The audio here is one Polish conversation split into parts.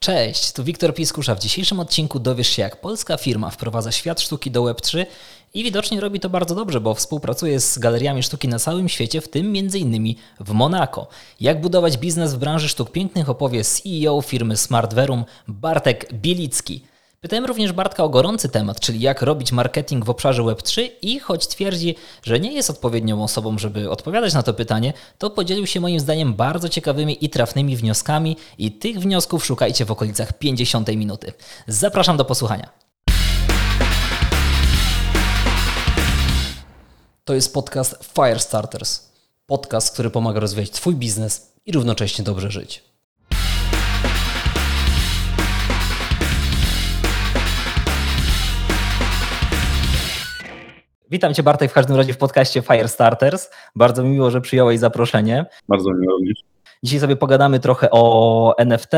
Cześć, tu Wiktor Piskusza. W dzisiejszym odcinku dowiesz się, jak polska firma wprowadza świat sztuki do Web3 i widocznie robi to bardzo dobrze, bo współpracuje z galeriami sztuki na całym świecie, w tym m.in. w Monako. Jak budować biznes w branży sztuk pięknych opowie CEO firmy Smartverum Bartek Bielicki. Pytałem również Bartka o gorący temat, czyli jak robić marketing w obszarze Web3 i choć twierdzi, że nie jest odpowiednią osobą, żeby odpowiadać na to pytanie, to podzielił się moim zdaniem bardzo ciekawymi i trafnymi wnioskami i tych wniosków szukajcie w okolicach 50 minuty. Zapraszam do posłuchania. To jest podcast Firestarters. Podcast, który pomaga rozwijać Twój biznes i równocześnie dobrze żyć. Witam Cię Bartek w każdym razie w podcaście Firestarters. Bardzo mi miło, że przyjąłeś zaproszenie. Bardzo miło również. Dzisiaj sobie pogadamy trochę o NFT,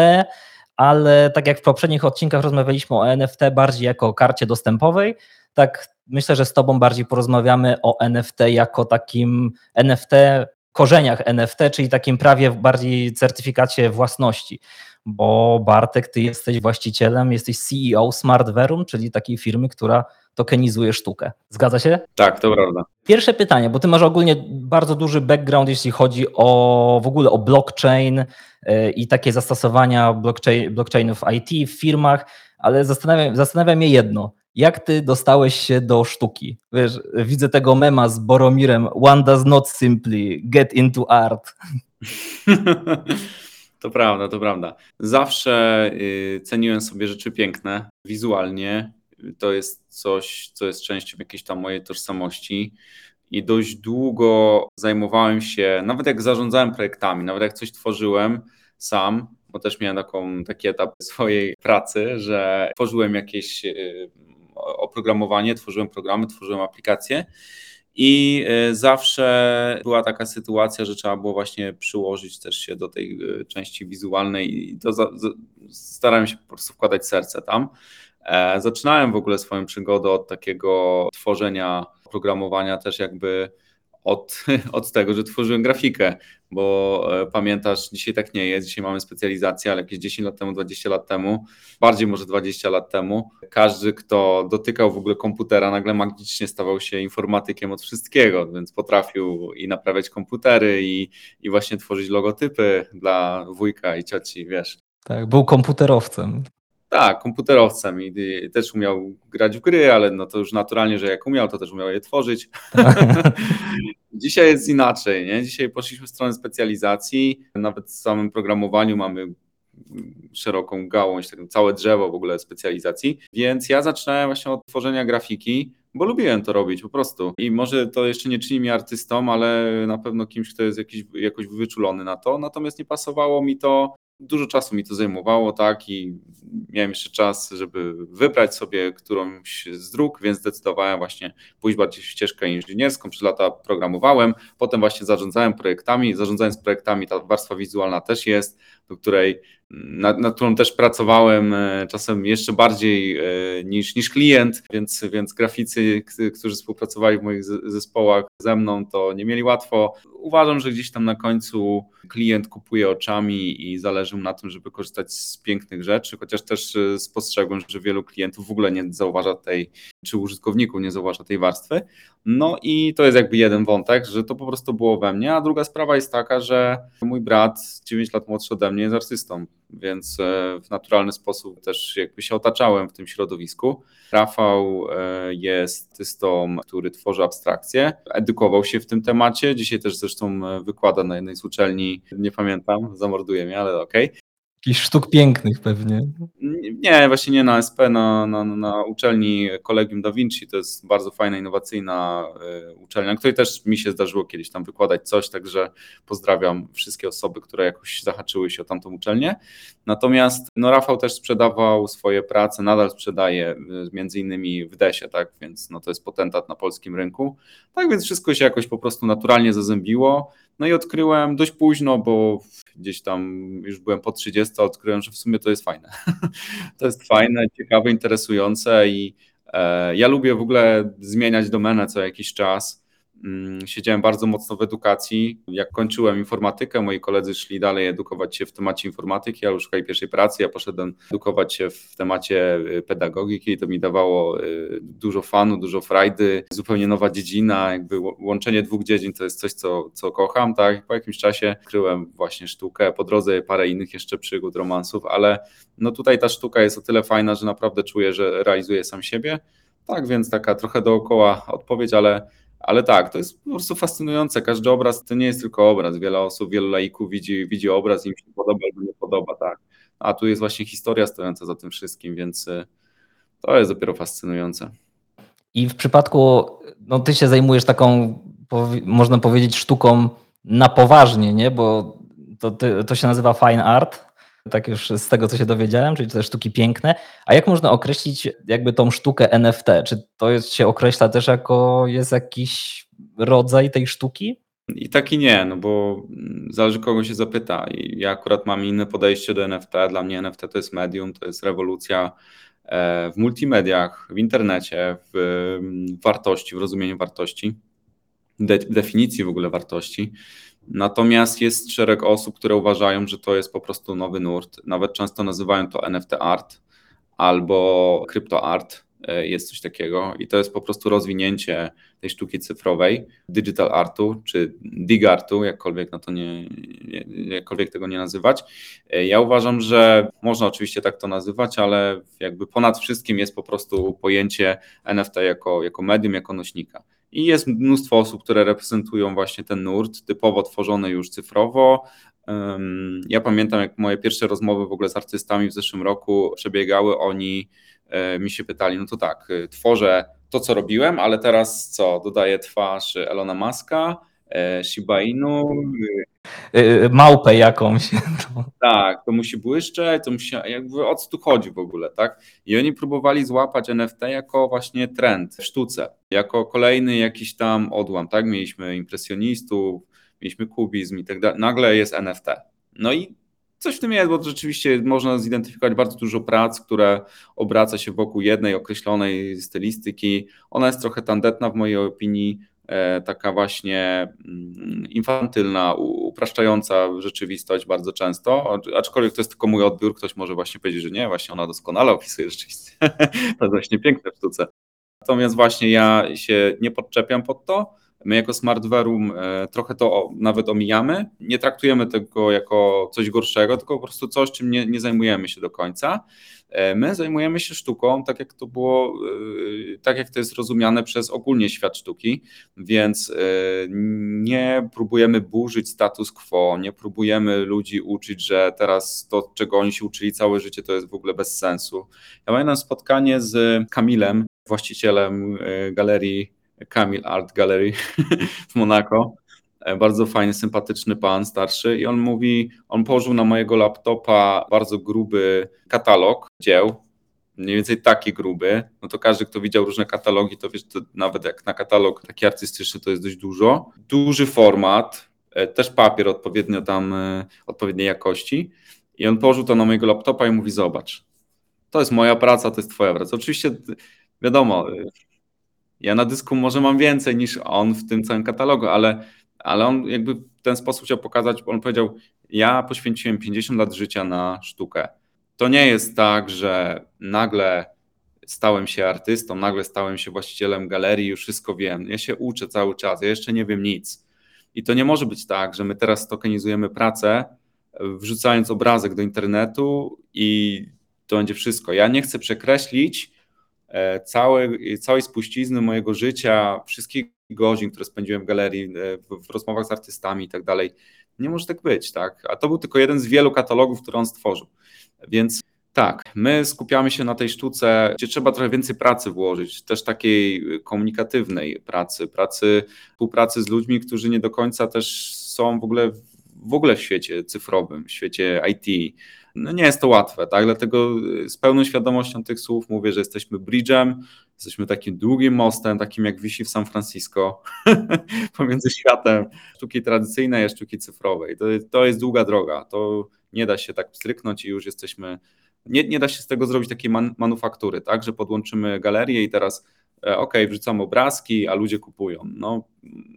ale tak jak w poprzednich odcinkach rozmawialiśmy o NFT bardziej jako o karcie dostępowej, tak myślę, że z Tobą bardziej porozmawiamy o NFT jako takim NFT, korzeniach NFT, czyli takim prawie bardziej certyfikacie własności bo Bartek, ty jesteś właścicielem, jesteś CEO Smartverum, czyli takiej firmy, która tokenizuje sztukę. Zgadza się? Tak, to prawda. Pierwsze pytanie, bo ty masz ogólnie bardzo duży background, jeśli chodzi o w ogóle o blockchain y, i takie zastosowania blockchain, blockchainów IT w firmach, ale zastanawia, zastanawia mnie jedno. Jak ty dostałeś się do sztuki? Wiesz, widzę tego mema z Boromirem. One does not simply get into art. To prawda, to prawda. Zawsze y, ceniłem sobie rzeczy piękne wizualnie. To jest coś, co jest częścią jakiejś tam mojej tożsamości. I dość długo zajmowałem się, nawet jak zarządzałem projektami, nawet jak coś tworzyłem sam, bo też miałem taką, taki etap swojej pracy, że tworzyłem jakieś y, oprogramowanie, tworzyłem programy, tworzyłem aplikacje i e, zawsze była taka sytuacja, że trzeba było właśnie przyłożyć też się do tej e, części wizualnej i to starałem się po prostu wkładać serce tam. E, zaczynałem w ogóle swoją przygodę od takiego tworzenia programowania też jakby od, od tego, że tworzyłem grafikę, bo e, pamiętasz, dzisiaj tak nie jest, dzisiaj mamy specjalizację, ale jakieś 10 lat temu, 20 lat temu, bardziej może 20 lat temu, każdy, kto dotykał w ogóle komputera, nagle magicznie stawał się informatykiem od wszystkiego, więc potrafił i naprawiać komputery i, i właśnie tworzyć logotypy dla wujka i cioci, wiesz. Tak, był komputerowcem. Tak, komputerowcem i, też umiał grać w gry, ale no to już naturalnie, że jak umiał, to też umiał je tworzyć. Dzisiaj jest inaczej, nie? Dzisiaj poszliśmy w stronę specjalizacji, nawet w samym programowaniu mamy szeroką gałąź, tak, całe drzewo w ogóle specjalizacji, więc ja zaczynałem właśnie od tworzenia grafiki, bo lubiłem to robić po prostu. I może to jeszcze nie czyni mnie artystą, ale na pewno kimś, kto jest jakiś, jakoś wyczulony na to. Natomiast nie pasowało mi to dużo czasu mi to zajmowało, tak, i miałem jeszcze czas, żeby wybrać sobie którąś z dróg, więc zdecydowałem właśnie pójść bardziej w ścieżkę inżynierską. Przez lata programowałem, potem właśnie zarządzałem projektami. Zarządzając projektami, ta warstwa wizualna też jest, do której nad, nad, którą też pracowałem e, czasem jeszcze bardziej e, niż, niż klient, więc, więc graficy, którzy współpracowali w moich zespołach ze mną, to nie mieli łatwo. Uważam, że gdzieś tam na końcu klient kupuje oczami i zależy mu na tym, żeby korzystać z pięknych rzeczy, chociaż też e, spostrzegłem, że wielu klientów w ogóle nie zauważa tej, czy użytkowników nie zauważa tej warstwy. No i to jest jakby jeden wątek, że to po prostu było we mnie, a druga sprawa jest taka, że mój brat, 9 lat młodszy ode mnie, jest artystą więc e, w naturalny sposób też jakby się otaczałem w tym środowisku. Rafał e, jest artystą, który tworzy abstrakcje, edukował się w tym temacie, dzisiaj też zresztą e, wykłada na jednej z uczelni, nie pamiętam, zamorduje mnie, ale okej. Jakichś sztuk pięknych pewnie. Nie, właśnie nie na SP, na, na, na uczelni Collegium Da Vinci. To jest bardzo fajna, innowacyjna y, uczelnia, której też mi się zdarzyło kiedyś tam wykładać coś, także pozdrawiam wszystkie osoby, które jakoś zahaczyły się o tamtą uczelnię. Natomiast no, Rafał też sprzedawał swoje prace, nadal sprzedaje y, między innymi w DESie, tak, więc no, to jest potentat na polskim rynku. Tak więc wszystko się jakoś po prostu naturalnie zazębiło. No i odkryłem dość późno, bo gdzieś tam już byłem po 30, odkryłem, że w sumie to jest fajne. to jest fajne, ciekawe, interesujące i e, ja lubię w ogóle zmieniać domenę co jakiś czas. Mm, siedziałem bardzo mocno w edukacji. Jak kończyłem informatykę, moi koledzy szli dalej edukować się w temacie informatyki, ale szukali pierwszej pracy. Ja poszedłem edukować się w temacie y, pedagogiki i to mi dawało y, dużo fanu, dużo frajdy, zupełnie nowa dziedzina, jakby łączenie dwóch dziedzin to jest coś, co, co kocham, tak? Po jakimś czasie kryłem właśnie sztukę, po drodze parę innych jeszcze przygód, romansów, ale no tutaj ta sztuka jest o tyle fajna, że naprawdę czuję, że realizuję sam siebie. Tak więc taka trochę dookoła odpowiedź, ale ale tak, to jest po prostu fascynujące. Każdy obraz to nie jest tylko obraz. Wiele osób, wielu laików widzi, widzi obraz i im się podoba albo nie podoba, tak. A tu jest właśnie historia stojąca za tym wszystkim, więc y, to jest dopiero fascynujące. I w przypadku, no ty się zajmujesz taką, można powiedzieć, sztuką na poważnie, nie? Bo to, to się nazywa fine art, tak już z tego, co się dowiedziałem, czyli te sztuki piękne. A jak można określić jakby tą sztukę NFT? Czy to jest, się określa też jako jest jakiś rodzaj tej sztuki? I tak i nie, no bo zależy kogo się zapyta. I ja akurat mam inne podejście do NFT. Dla mnie NFT to jest medium, to jest rewolucja e, w multimediach, w internecie, w wartości, w rozumieniu wartości, definicji w ogóle wartości. Natomiast jest szereg osób, które uważają, że to jest po prostu nowy nurt. Nawet często nazywają to NFT art albo krypto art. E, jest coś takiego i to jest po prostu rozwinięcie tej sztuki cyfrowej, digital artu czy dig artu, jakkolwiek, na to nie, jakkolwiek tego nie nazywać. E, ja uważam, że można oczywiście tak to nazywać, ale jakby ponad wszystkim jest po prostu pojęcie NFT jako, jako medium, jako nośnika. I jest mnóstwo osób, które reprezentują właśnie ten nurt, typowo tworzony już cyfrowo. Ja pamiętam, jak moje pierwsze rozmowy w ogóle z artystami w zeszłym roku przebiegały, oni e, mi się pytali, no to tak, tworzę to, co robiłem, ale teraz co, dodaję twarz Elona Muska, Shiba Inu, Y, y, małpę jakąś. Tak, to musi błyszczeć, to musi, jakby o co tu chodzi w ogóle, tak? I oni próbowali złapać NFT jako właśnie trend w sztuce, jako kolejny jakiś tam odłam, tak? Mieliśmy impresjonistów, mieliśmy kubizm i tak dalej. Nagle jest NFT. No i coś w tym jest, bo rzeczywiście można zidentyfikować bardzo dużo prac, które obraca się wokół jednej określonej stylistyki. Ona jest trochę tandetna w mojej opinii, E, taka właśnie mm, infantylna, upraszczająca rzeczywistość bardzo często, aczkolwiek to jest tylko mój odbiór, ktoś może właśnie powiedzieć, że nie, właśnie ona doskonale opisuje rzeczywistość. to jest właśnie piękne w sztuce. Natomiast właśnie ja się nie podczepiam pod to, My jako Smartverum e, trochę to nawet omijamy. Nie traktujemy tego jako coś gorszego, tylko po prostu coś, czym nie, nie zajmujemy się do końca. E, my zajmujemy się sztuką, tak jak to było, e, tak jak to jest rozumiane przez ogólnie świat sztuki, więc nie próbujemy burzyć status quo, nie próbujemy ludzi uczyć, że teraz to, czego oni się uczyli całe życie, to jest w ogóle bez sensu. Ja pamiętam spotkanie z Kamilem, właścicielem galerii Kamil Art Gallery w Monako. E, bardzo fajny, sympatyczny pan, starszy. I on mówi, on położył na mojego laptopa bardzo gruby katalog dzieł, mniej więcej taki gruby. No to każdy, kto widział różne katalogi, to wiesz, to nawet jak na katalog taki artystyczny, to jest dość dużo. Duży format, e, też papier odpowiednio tam, e, odpowiedniej jakości. I on położył to na mojego laptopa i mówi: Zobacz, to jest moja praca, to jest Twoja praca. Oczywiście, wiadomo, ja na dysku może mam więcej niż on w tym całym katalogu, ale, ale on jakby w ten sposób chciał pokazać, on powiedział, ja poświęciłem 50 lat życia na sztukę. To nie jest tak, że nagle stałem się artystą, nagle stałem się właścicielem galerii, już wszystko wiem. Ja się uczę cały czas, ja jeszcze nie wiem nic. I to nie może być tak, że my teraz tokenizujemy pracę, wrzucając obrazek do internetu i to będzie wszystko. Ja nie chcę przekreślić całej, całej spuścizny mojego życia, wszystkich godzin, które spędziłem w galerii, e, w, w rozmowach z artystami i tak dalej. Nie może tak być, tak? A to był tylko jeden z wielu katalogów, które on stworzył. Więc tak, my skupiamy się na tej sztuce, gdzie trzeba trochę więcej pracy włożyć, też takiej komunikatywnej pracy, pracy, współpracy z ludźmi, którzy nie do końca też są w ogóle w ogóle w świecie cyfrowym, w świecie IT, no nie jest to łatwe, tak? Dlatego y, z pełną świadomością tych słów mówię, że jesteśmy bridge'em, jesteśmy takim długim mostem, takim jak wisi w San Francisco, pomiędzy światem sztuki tradycyjnej a sztuki cyfrowej. To, to jest długa droga, to nie da się tak stryknąć i już jesteśmy, nie, nie da się z tego zrobić takiej man, manufaktury, tak? Że podłączymy galerię i teraz ok, wrzucamy obrazki, a ludzie kupują. No,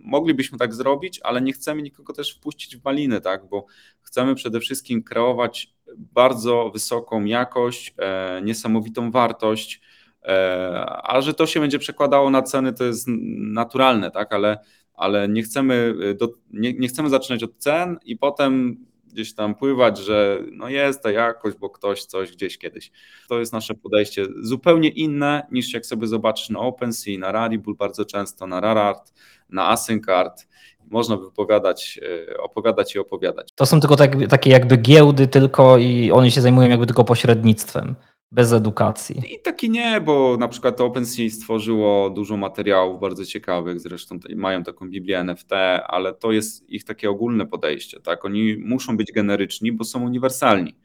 moglibyśmy tak zrobić, ale nie chcemy nikogo też wpuścić w maliny, tak, bo chcemy przede wszystkim kreować bardzo wysoką jakość, e, niesamowitą wartość, e, a że to się będzie przekładało na ceny, to jest naturalne, tak, ale, ale nie, chcemy do, nie, nie chcemy zaczynać od cen i potem gdzieś tam pływać, że no jest ta jakość, bo ktoś coś gdzieś kiedyś. To jest nasze podejście zupełnie inne niż jak sobie zobaczysz na OpenSea, na Rarible bardzo często, na Rarart, na AsyncArt. Można wypowiadać, e, opowiadać i opowiadać. To są tylko tak, takie jakby giełdy tylko i oni się zajmują jakby tylko pośrednictwem bez edukacji. I taki nie, bo na przykład OpenSea stworzyło dużo materiałów bardzo ciekawych, zresztą mają taką Biblię NFT, ale to jest ich takie ogólne podejście, tak? Oni muszą być generyczni, bo są uniwersalni.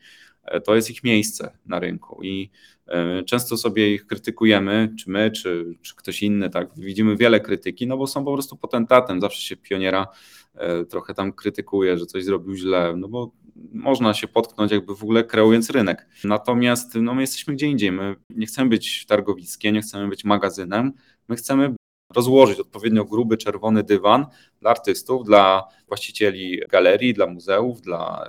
E, to jest ich miejsce na rynku i e, często sobie ich krytykujemy, czy my, czy, czy ktoś inny, tak? Widzimy wiele krytyki, no bo są po prostu potentatem, zawsze się pioniera e, trochę tam krytykuje, że coś zrobił źle, no bo można się potknąć jakby w ogóle kreując rynek. Natomiast no, my jesteśmy gdzie indziej. My nie chcemy być targowiskiem, nie chcemy być magazynem. My chcemy rozłożyć odpowiednio gruby czerwony dywan dla artystów, dla właścicieli galerii, dla muzeów, dla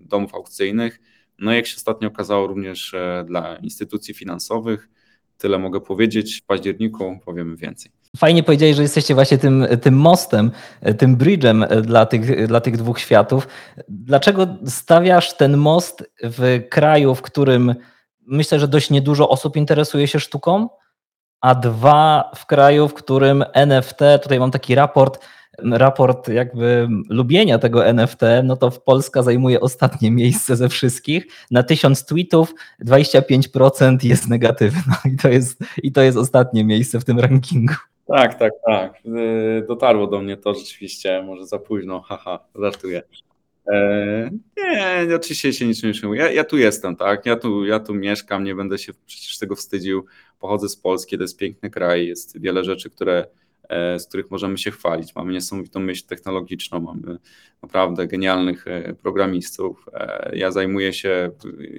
domów aukcyjnych. No jak się ostatnio okazało również e, dla instytucji finansowych. Tyle mogę powiedzieć. W październiku powiemy więcej. Fajnie powiedziałeś, że jesteście właśnie tym, tym mostem, tym bridge'em dla tych, dla tych dwóch światów. Dlaczego stawiasz ten most w kraju, w którym myślę, że dość niedużo osób interesuje się sztuką, a dwa w kraju, w którym NFT, tutaj mam taki raport, raport jakby lubienia tego NFT, no to Polska zajmuje ostatnie miejsce ze wszystkich. Na tysiąc tweetów 25% jest negatywne i to jest, i to jest ostatnie miejsce w tym rankingu. Tak, tak, tak. Y, dotarło do mnie to rzeczywiście, może za późno, haha, żartuję. E, nie, oczywiście się niczym nie przejmuję. Ja, ja, tu jestem, tak? Ja tu, ja tu mieszkam, nie będę się przecież tego wstydził. Pochodzę z Polski, to jest piękny kraj, jest wiele rzeczy, które, z których możemy się chwalić. Mamy niesamowitą myśl technologiczną, mamy naprawdę genialnych e, programistów. Ja zajmuję się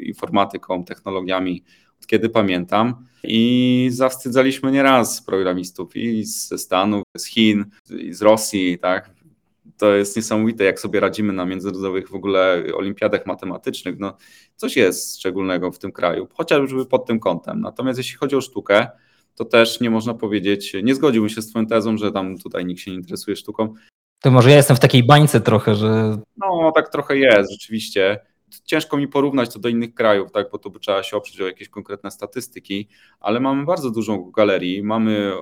informatyką, technologiami kiedy pamiętam. I zawstydzaliśmy nieraz programistów i ze Stanów, z Chin, z Rosji, tak. To jest niesamowite, jak sobie radzimy na międzynarodowych w ogóle olimpiadach matematycznych. No, coś jest szczególnego w tym kraju, chociażby pod tym kątem. Natomiast jeśli chodzi o sztukę, to też nie można powiedzieć, nie zgodziłbym się z Twoją tezą, że tam tutaj nikt się nie interesuje sztuką. To może ja jestem w takiej bańce trochę, że. No, tak trochę jest, rzeczywiście ciężko mi porównać to do innych krajów, tak, bo to by trzeba się oprzeć o jakieś konkretne statystyki, ale mamy bardzo dużą galerii, mamy e,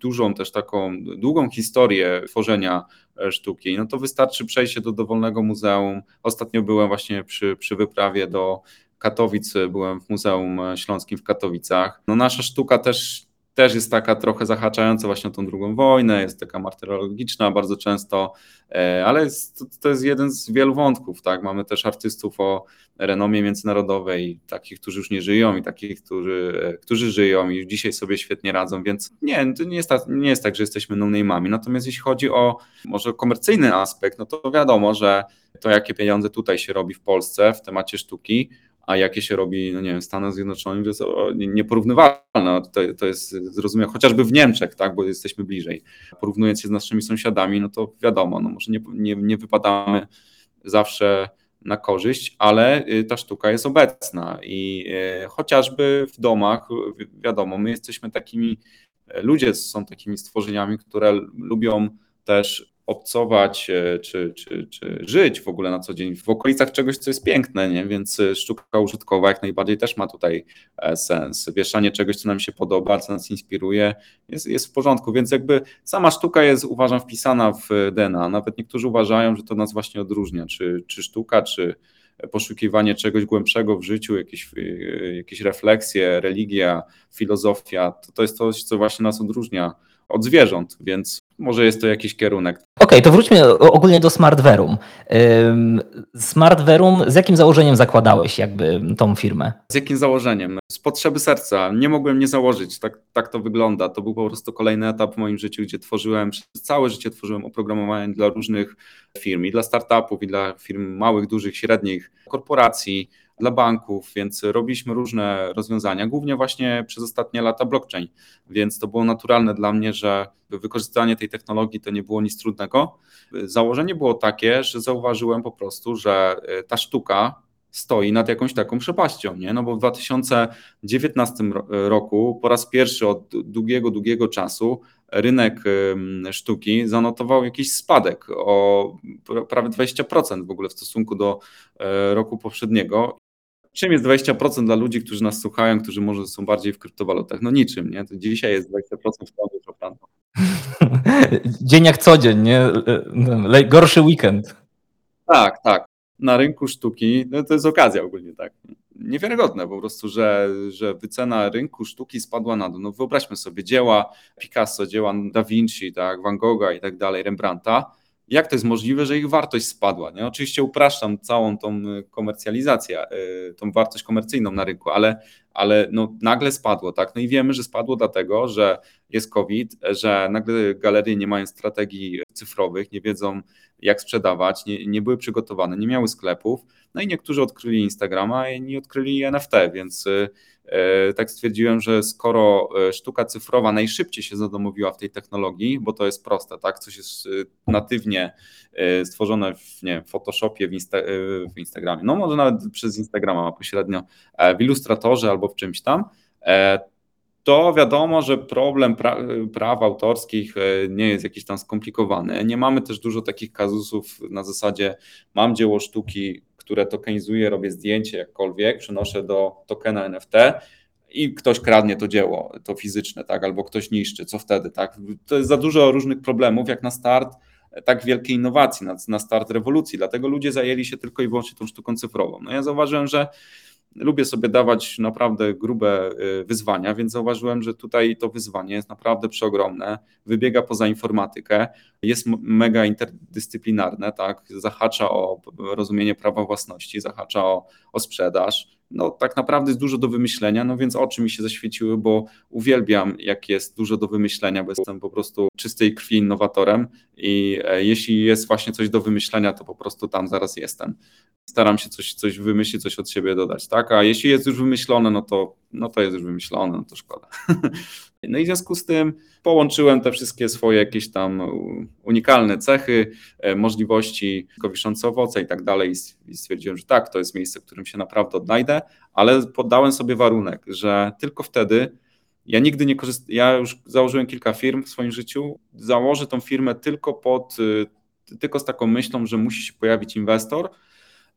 dużą też taką długą historię tworzenia e, sztuki. No to wystarczy przejść się do dowolnego muzeum. Ostatnio byłem właśnie przy, przy wyprawie do Katowic, byłem w Muzeum Śląskim w Katowicach. No nasza sztuka też też jest taka trochę zahaczająca właśnie o tą drugą wojnę, jest taka martyrologiczna bardzo często, e, ale jest, to jest jeden z wielu wątków, tak? Mamy też artystów o renomie międzynarodowej, takich, którzy już nie żyją i takich, którzy, e, którzy żyją i dzisiaj sobie świetnie radzą, więc nie, to nie jest, tak, nie jest tak, że jesteśmy no-name'ami, natomiast jeśli chodzi o może komercyjny aspekt, no to wiadomo, że to jakie pieniądze tutaj się robi w Polsce w temacie sztuki, a jakie się robi, no nie wiem, Stanach Zjednoczonych, to jest nieporównywalne. To, to jest zrozumiałe, chociażby w Niemczech, tak, bo jesteśmy bliżej. Porównując się z naszymi sąsiadami, no to wiadomo, no może nie, nie, nie wypadamy zawsze na korzyść, ale y, ta sztuka jest obecna i y, chociażby w domach, wiadomo, my jesteśmy takimi, ludzie są takimi stworzeniami, które lubią też obcować e, czy, czy, czy żyć w ogóle na co dzień w okolicach czegoś, co jest piękne, nie? więc e, sztuka użytkowa jak najbardziej też ma tutaj e, sens. Wieszanie czegoś, co nam się podoba, co nas inspiruje, jest, jest w porządku, więc jakby sama sztuka jest, uważam, wpisana w DNA. Nawet niektórzy uważają, że to nas właśnie odróżnia, czy, czy sztuka, czy poszukiwanie czegoś głębszego w życiu, jakieś, jakieś refleksje, religia, filozofia, to, to jest coś, co właśnie nas odróżnia od zwierząt, więc może jest to jakiś kierunek. Okej, okay, to wróćmy ogólnie do Smartverum. Smartverum, z jakim założeniem zakładałeś jakby tą firmę? Z jakim założeniem? Z potrzeby serca. Nie mogłem nie założyć, tak, tak to wygląda. To był po prostu kolejny etap w moim życiu, gdzie tworzyłem, przez całe życie tworzyłem oprogramowanie dla różnych firm, i dla startupów, i dla firm małych, dużych, średnich, korporacji, dla banków, więc robiliśmy różne rozwiązania, głównie właśnie przez ostatnie lata blockchain, więc to było naturalne dla mnie, że wykorzystanie tej technologii to nie było nic trudnego. Założenie było takie, że zauważyłem po prostu, że ta sztuka stoi nad jakąś taką przepaścią, nie? No bo w 2019 roku po raz pierwszy od długiego, długiego czasu rynek sztuki zanotował jakiś spadek o prawie 20% w ogóle w stosunku do e, roku poprzedniego. Czym jest 20% dla ludzi, którzy nas słuchają, którzy może są bardziej w kryptowalutach? No niczym, nie? To dzisiaj jest 20% w Stanach Szopranto. Dzień jak co dzień, nie? Gorszy weekend. Tak, tak na rynku sztuki, no to jest okazja ogólnie, tak. Niewiarygodne po prostu, że, że wycena rynku sztuki spadła na dół. No wyobraźmy sobie dzieła Picasso, dzieła Da Vinci, tak, Van Gogha i tak dalej, Rembrandta. Jak to jest możliwe, że ich wartość spadła? Nie? Oczywiście upraszczam całą tą komercjalizację, y, tą wartość komercyjną na rynku, ale, ale no nagle spadło, tak? No i wiemy, że spadło dlatego, że jest COVID, że nagle galerie nie mają strategii cyfrowych, nie wiedzą jak sprzedawać, nie, nie były przygotowane, nie miały sklepów, no i niektórzy odkryli Instagrama, a inni odkryli NFT, więc e, tak stwierdziłem, że skoro e, sztuka cyfrowa najszybciej się zadomowiła w tej technologii, bo to jest proste, tak, coś jest e, natywnie stworzone w nie, Photoshopie, w, Insta, w Instagramie, no może nawet przez Instagrama pośrednio, w Illustratorze albo w czymś tam, to wiadomo, że problem pra praw autorskich e, nie jest jakiś tam skomplikowany. Nie mamy też dużo takich kazusów na zasadzie mam dzieło sztuki, które tokenizuję, robię zdjęcie jakkolwiek, przenoszę do tokena NFT i ktoś kradnie to dzieło, to fizyczne, tak, albo ktoś niszczy, co wtedy, tak? To jest za dużo różnych problemów, jak na start tak wielkiej innowacji, na, na start rewolucji, dlatego ludzie zajęli się tylko i wyłącznie tą sztuką cyfrową. No ja zauważyłem, że lubię sobie dawać naprawdę grube y, wyzwania, więc zauważyłem, że tutaj to wyzwanie jest naprawdę przeogromne, wybiega poza informatykę, jest mega interdyscyplinarne, tak, zahacza o rozumienie prawa własności, zahacza o, o sprzedaż. No, tak naprawdę jest dużo do wymyślenia, no więc oczy mi się zaświeciły, bo uwielbiam, jak jest dużo do wymyślenia, bo jestem po prostu czystej krwi innowatorem i e, jeśli jest właśnie coś do wymyślenia, to po prostu tam zaraz jestem staram się coś, coś wymyślić, coś od siebie dodać, tak? A jeśli jest już wymyślone, no to, no to jest już wymyślone, no to szkoda. No i w związku z tym połączyłem te wszystkie swoje jakieś tam unikalne cechy, e, możliwości wiszące owoce i tak dalej i stwierdziłem, że tak, to jest miejsce, w którym się naprawdę odnajdę, ale poddałem sobie warunek, że tylko wtedy ja nigdy nie korzystam, ja już założyłem kilka firm w swoim życiu, założę tą firmę tylko pod, y, tylko z taką myślą, że musi się pojawić inwestor,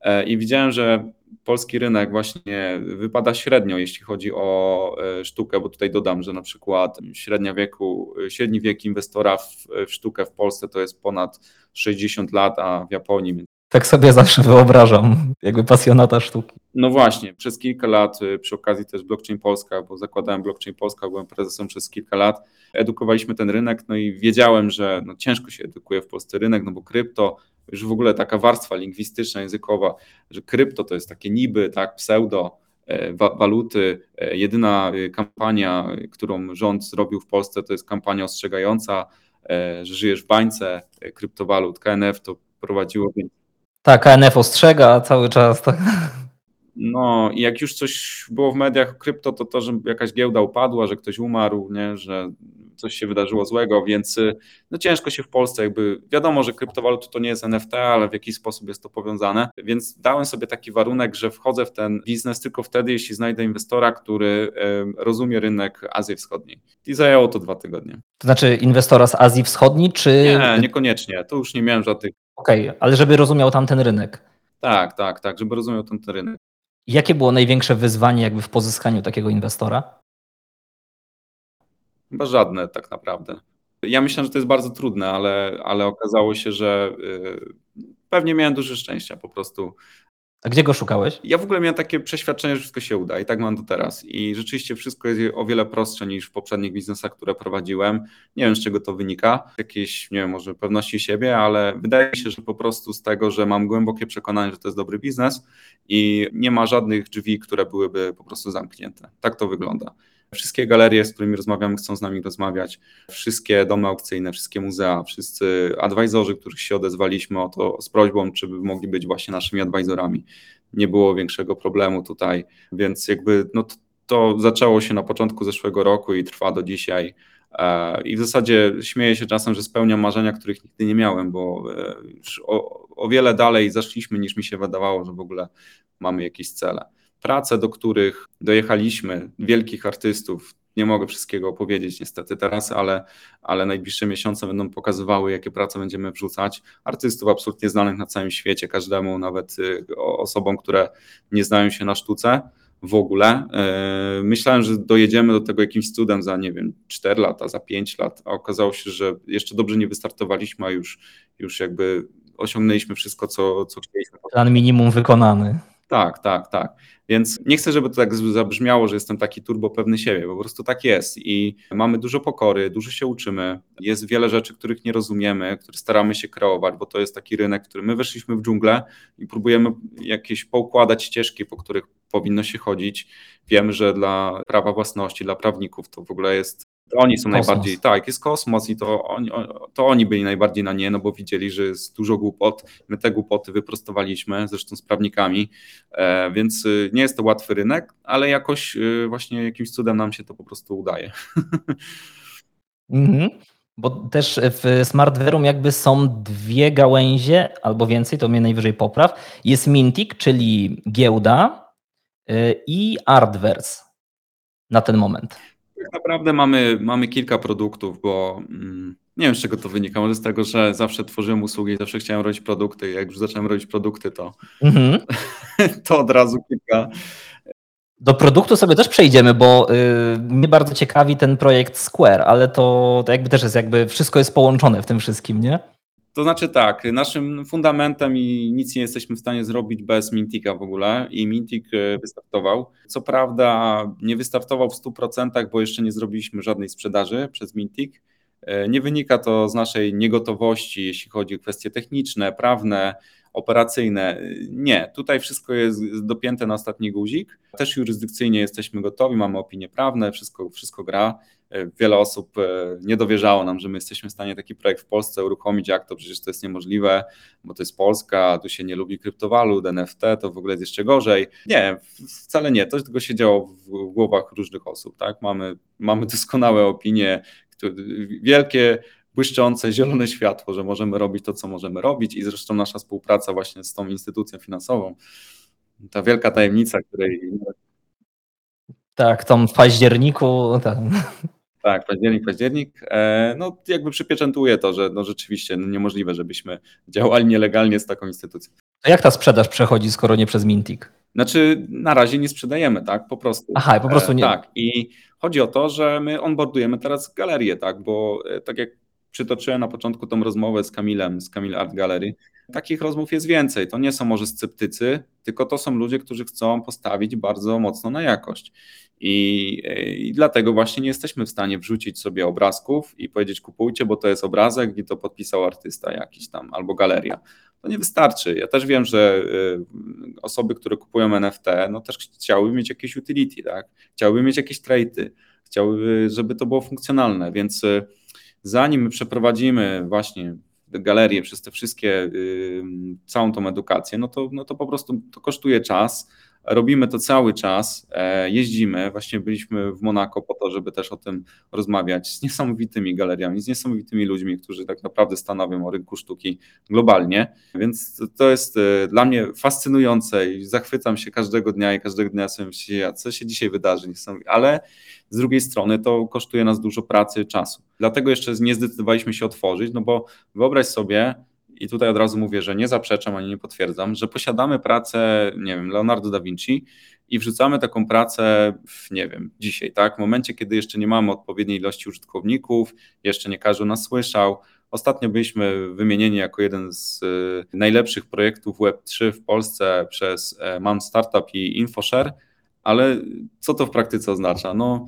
E, I widziałem, że polski rynek właśnie wypada średnio, jeśli chodzi o e, sztukę, bo tutaj dodam, że na przykład średnia wieku, średni wiek inwestora w, w sztukę w Polsce to jest ponad 60 lat, a w Japonii. Tak sobie zawsze wyobrażam, jakby pasjonata sztuki. No właśnie, przez kilka lat, e, przy okazji też Blockchain Polska, bo zakładałem Blockchain Polska, byłem prezesem przez kilka lat, edukowaliśmy ten rynek, no i wiedziałem, że no ciężko się edukuje w Polsce rynek, no bo krypto już w ogóle taka warstwa lingwistyczna, językowa, że krypto to jest takie niby, tak, pseudo, e, waluty. E, jedyna e, kampania, którą rząd zrobił w Polsce, to jest kampania ostrzegająca, że żyjesz w bańce kryptowalut. KNF to prowadziło. Tak, KNF ostrzega cały czas. Tak. No i jak już coś było w mediach krypto, to to, że jakaś giełda upadła, że ktoś umarł, nie, że coś się wydarzyło złego, więc y, no ciężko się w Polsce jakby, wiadomo, że kryptowaluty to nie jest NFT, ale w jakiś sposób jest to powiązane, więc dałem sobie taki warunek, że wchodzę w ten biznes tylko wtedy, jeśli znajdę inwestora, który rozumie rynek Azji Wschodniej. I zajęło to dwa tygodnie. To znaczy inwestora z Azji Wschodniej, czy... Nie, niekoniecznie, to już nie miałem żadnych... Okej, okay, ale żeby rozumiał tam ten rynek. Tak, tak, tak, żeby rozumiał ten rynek. Jakie było największe wyzwanie jakby w pozyskaniu takiego inwestora? Chyba żadne tak naprawdę. Ja myślę, że to jest bardzo trudne, ale, ale okazało się, że y, pewnie miałem dużo szczęścia po prostu. A gdzie go szukałeś? Ja w ogóle miałem takie przeświadczenie, że wszystko się uda i tak mam do teraz. I rzeczywiście wszystko jest o wiele prostsze niż w poprzednich biznesach, które prowadziłem. Nie wiem, z czego to wynika. Jakieś, nie wiem, może pewności siebie, ale wydaje mi się, że po prostu z tego, że mam głębokie przekonanie, że to jest dobry biznes i nie ma żadnych drzwi, które byłyby po prostu zamknięte. Tak to wygląda. Wszystkie galerie, z którymi rozmawiamy, chcą z nami rozmawiać. Wszystkie domy aukcyjne, wszystkie muzea, wszyscy advisorzy, których się odezwaliśmy o to z prośbą, czy by mogli być właśnie naszymi advisorami. nie było większego problemu tutaj, więc jakby no to, to zaczęło się na początku zeszłego roku i trwa do dzisiaj. E, I w zasadzie śmieję się czasem, że spełniam marzenia, których nigdy nie miałem, bo e, już o, o wiele dalej zaszliśmy niż mi się wydawało, że w ogóle mamy jakieś cele. Prace, do których dojechaliśmy, wielkich artystów, nie mogę wszystkiego opowiedzieć niestety teraz, ale, ale najbliższe miesiące będą pokazywały, jakie prace będziemy wrzucać. Artystów absolutnie znanych na całym świecie, każdemu, nawet y, osobom, które nie znają się na sztuce w ogóle. E, myślałem, że dojedziemy do tego jakimś cudem za, nie wiem, 4 lata, za 5 lat, a okazało się, że jeszcze dobrze nie wystartowaliśmy, a już, już jakby osiągnęliśmy wszystko, co, co chcieliśmy. Plan minimum wykonany. Tak, tak, tak. Więc nie chcę, żeby to tak zabrzmiało, że jestem taki turbo pewny siebie, po prostu tak jest i mamy dużo pokory, dużo się uczymy. Jest wiele rzeczy, których nie rozumiemy, które staramy się kreować, bo to jest taki rynek, który my weszliśmy w dżunglę i próbujemy jakieś poukładać ścieżki, po których powinno się chodzić. Wiemy, że dla prawa własności, dla prawników to w ogóle jest to oni są kosmos. najbardziej, tak, jest kosmos i to oni, to oni byli najbardziej na nie, no bo widzieli, że jest dużo głupot. My te głupoty wyprostowaliśmy, zresztą z prawnikami, e, więc y, nie jest to łatwy rynek, ale jakoś y, właśnie jakimś cudem nam się to po prostu udaje. Mhm. Bo też w SmartVerum jakby są dwie gałęzie albo więcej, to mnie najwyżej popraw. Jest Mintic, czyli giełda y, i Artverse na ten moment. Tak naprawdę mamy, mamy kilka produktów, bo mm, nie wiem z czego to wynika. Może z tego, że zawsze tworzyłem usługi, zawsze chciałem robić produkty. Jak już zacząłem robić produkty, to, mhm. to od razu kilka. Do produktu sobie też przejdziemy, bo yy, mnie bardzo ciekawi ten projekt Square, ale to, to jakby też jest jakby wszystko jest połączone w tym wszystkim, nie? To znaczy tak, naszym fundamentem i nic nie jesteśmy w stanie zrobić bez Mintika w ogóle i Mintik e, wystartował. Co prawda nie wystartował w 100%, bo jeszcze nie zrobiliśmy żadnej sprzedaży przez Mintik. E, nie wynika to z naszej niegotowości, jeśli chodzi o kwestie techniczne, prawne, operacyjne. Nie, tutaj wszystko jest dopięte na ostatni guzik. Też jurysdykcyjnie jesteśmy gotowi, mamy opinie prawne, wszystko, wszystko gra. Wiele osób e, nie dowierzało nam, że my jesteśmy w stanie taki projekt w Polsce uruchomić, jak to przecież to jest niemożliwe, bo to jest Polska, tu się nie lubi kryptowalut, NFT, to w ogóle jest jeszcze gorzej. Nie, wcale nie, to tylko się działo w głowach różnych osób, tak? Mamy, mamy doskonałe opinie, wielkie błyszczące, zielone światło, że możemy robić to, co możemy robić i zresztą nasza współpraca właśnie z tą instytucją finansową, ta wielka tajemnica, której... Tak, tą w październiku... Tak. Tak, październik, październik. E, no jakby przypieczętuje to, że no rzeczywiście no niemożliwe, żebyśmy działali nielegalnie z taką instytucją. A jak ta sprzedaż przechodzi, skoro nie przez Mintik? Znaczy, na razie nie sprzedajemy, tak? Po prostu. Aha, po prostu nie. E, tak. I chodzi o to, że my onboardujemy teraz galerię, tak? Bo e, tak jak przytoczyłem na początku tą rozmowę z Kamilem, z Kamil Art Gallery. Takich rozmów jest więcej. To nie są może sceptycy, tylko to są ludzie, którzy chcą postawić bardzo mocno na jakość. I, I, dlatego właśnie nie jesteśmy w stanie wrzucić sobie obrazków i powiedzieć kupujcie, bo to jest obrazek i to podpisał artysta jakiś tam albo galeria. To nie wystarczy. Ja też wiem, że y, osoby, które kupują NFT, no też chciałyby mieć jakieś utility, tak? Chciałyby mieć jakieś trade'y, chciałyby, żeby to było funkcjonalne, więc y, zanim przeprowadzimy właśnie galerię przez te wszystkie, całą tą edukację, no to, no to po prostu to kosztuje czas Robimy to cały czas, e, jeździmy. Właśnie byliśmy w Monako po to, żeby też o tym rozmawiać z niesamowitymi galeriami, z niesamowitymi ludźmi, którzy tak naprawdę stanowią o rynku sztuki globalnie. Więc to jest e, dla mnie fascynujące i zachwycam się każdego dnia i każdego dnia sobie myślę, co się dzisiaj wydarzy. Ale z drugiej strony to kosztuje nas dużo pracy, czasu. Dlatego jeszcze nie zdecydowaliśmy się otworzyć, no bo wyobraź sobie, i tutaj od razu mówię, że nie zaprzeczam ani nie potwierdzam, że posiadamy pracę, nie wiem, Leonardo da Vinci i wrzucamy taką pracę, w, nie wiem, dzisiaj, tak, w momencie, kiedy jeszcze nie mamy odpowiedniej ilości użytkowników, jeszcze nie każdy nas słyszał. Ostatnio byliśmy wymienieni jako jeden z y, najlepszych projektów Web3 w Polsce przez e, Mam Startup i InfoShare, ale co to w praktyce oznacza? No,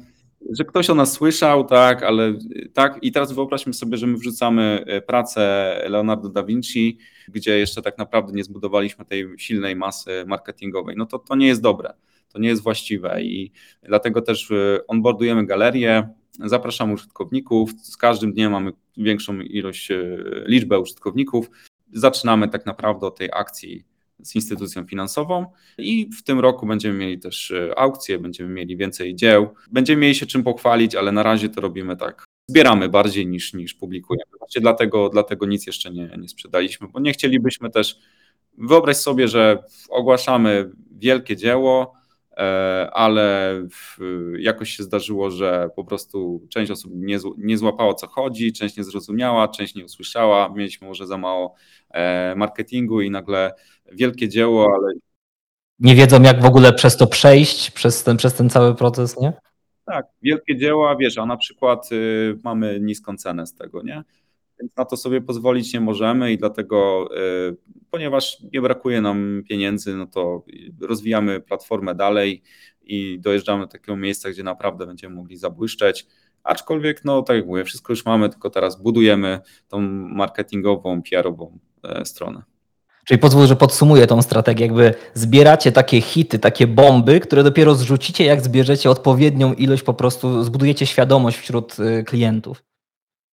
że ktoś o nas słyszał, tak, ale tak. I teraz wyobraźmy sobie, że my wrzucamy e, pracę Leonardo da Vinci, gdzie jeszcze tak naprawdę nie zbudowaliśmy tej silnej masy marketingowej. No to to nie jest dobre, to nie jest właściwe i dlatego też e, onboardujemy galerię, zapraszamy użytkowników, z każdym dniem mamy większą ilość, e, liczbę użytkowników. Zaczynamy tak naprawdę od tej akcji z instytucją finansową i w tym roku będziemy mieli też e, aukcje, będziemy mieli więcej dzieł, będziemy mieli się czym pochwalić, ale na razie to robimy tak. Zbieramy bardziej niż, niż publikujemy. Właśnie dlatego, dlatego nic jeszcze nie, nie sprzedaliśmy, bo nie chcielibyśmy też. Wyobraź sobie, że ogłaszamy wielkie dzieło, E, ale jakoś się zdarzyło, że po prostu część osób nie, nie złapała co chodzi, część nie zrozumiała, część nie usłyszała, mieliśmy może za mało e, marketingu i nagle wielkie dzieło, ale. Nie wiedzą, jak w ogóle przez to przejść, przez ten, przez ten cały proces, nie? Tak, wielkie dzieła, wiesz, a na przykład y, mamy niską cenę z tego, nie? Więc na to sobie pozwolić nie możemy i dlatego, y, ponieważ nie brakuje nam pieniędzy, no to rozwijamy platformę dalej i dojeżdżamy do takiego miejsca, gdzie naprawdę będziemy mogli zabłyszczeć. Aczkolwiek, no tak jak mówię, wszystko już mamy, tylko teraz budujemy tą marketingową, PR-ową e, stronę. Czyli pozwól, że podsumuję tą strategię. Jakby zbieracie takie hity, takie bomby, które dopiero zrzucicie, jak zbierzecie odpowiednią ilość, po prostu zbudujecie świadomość wśród y, klientów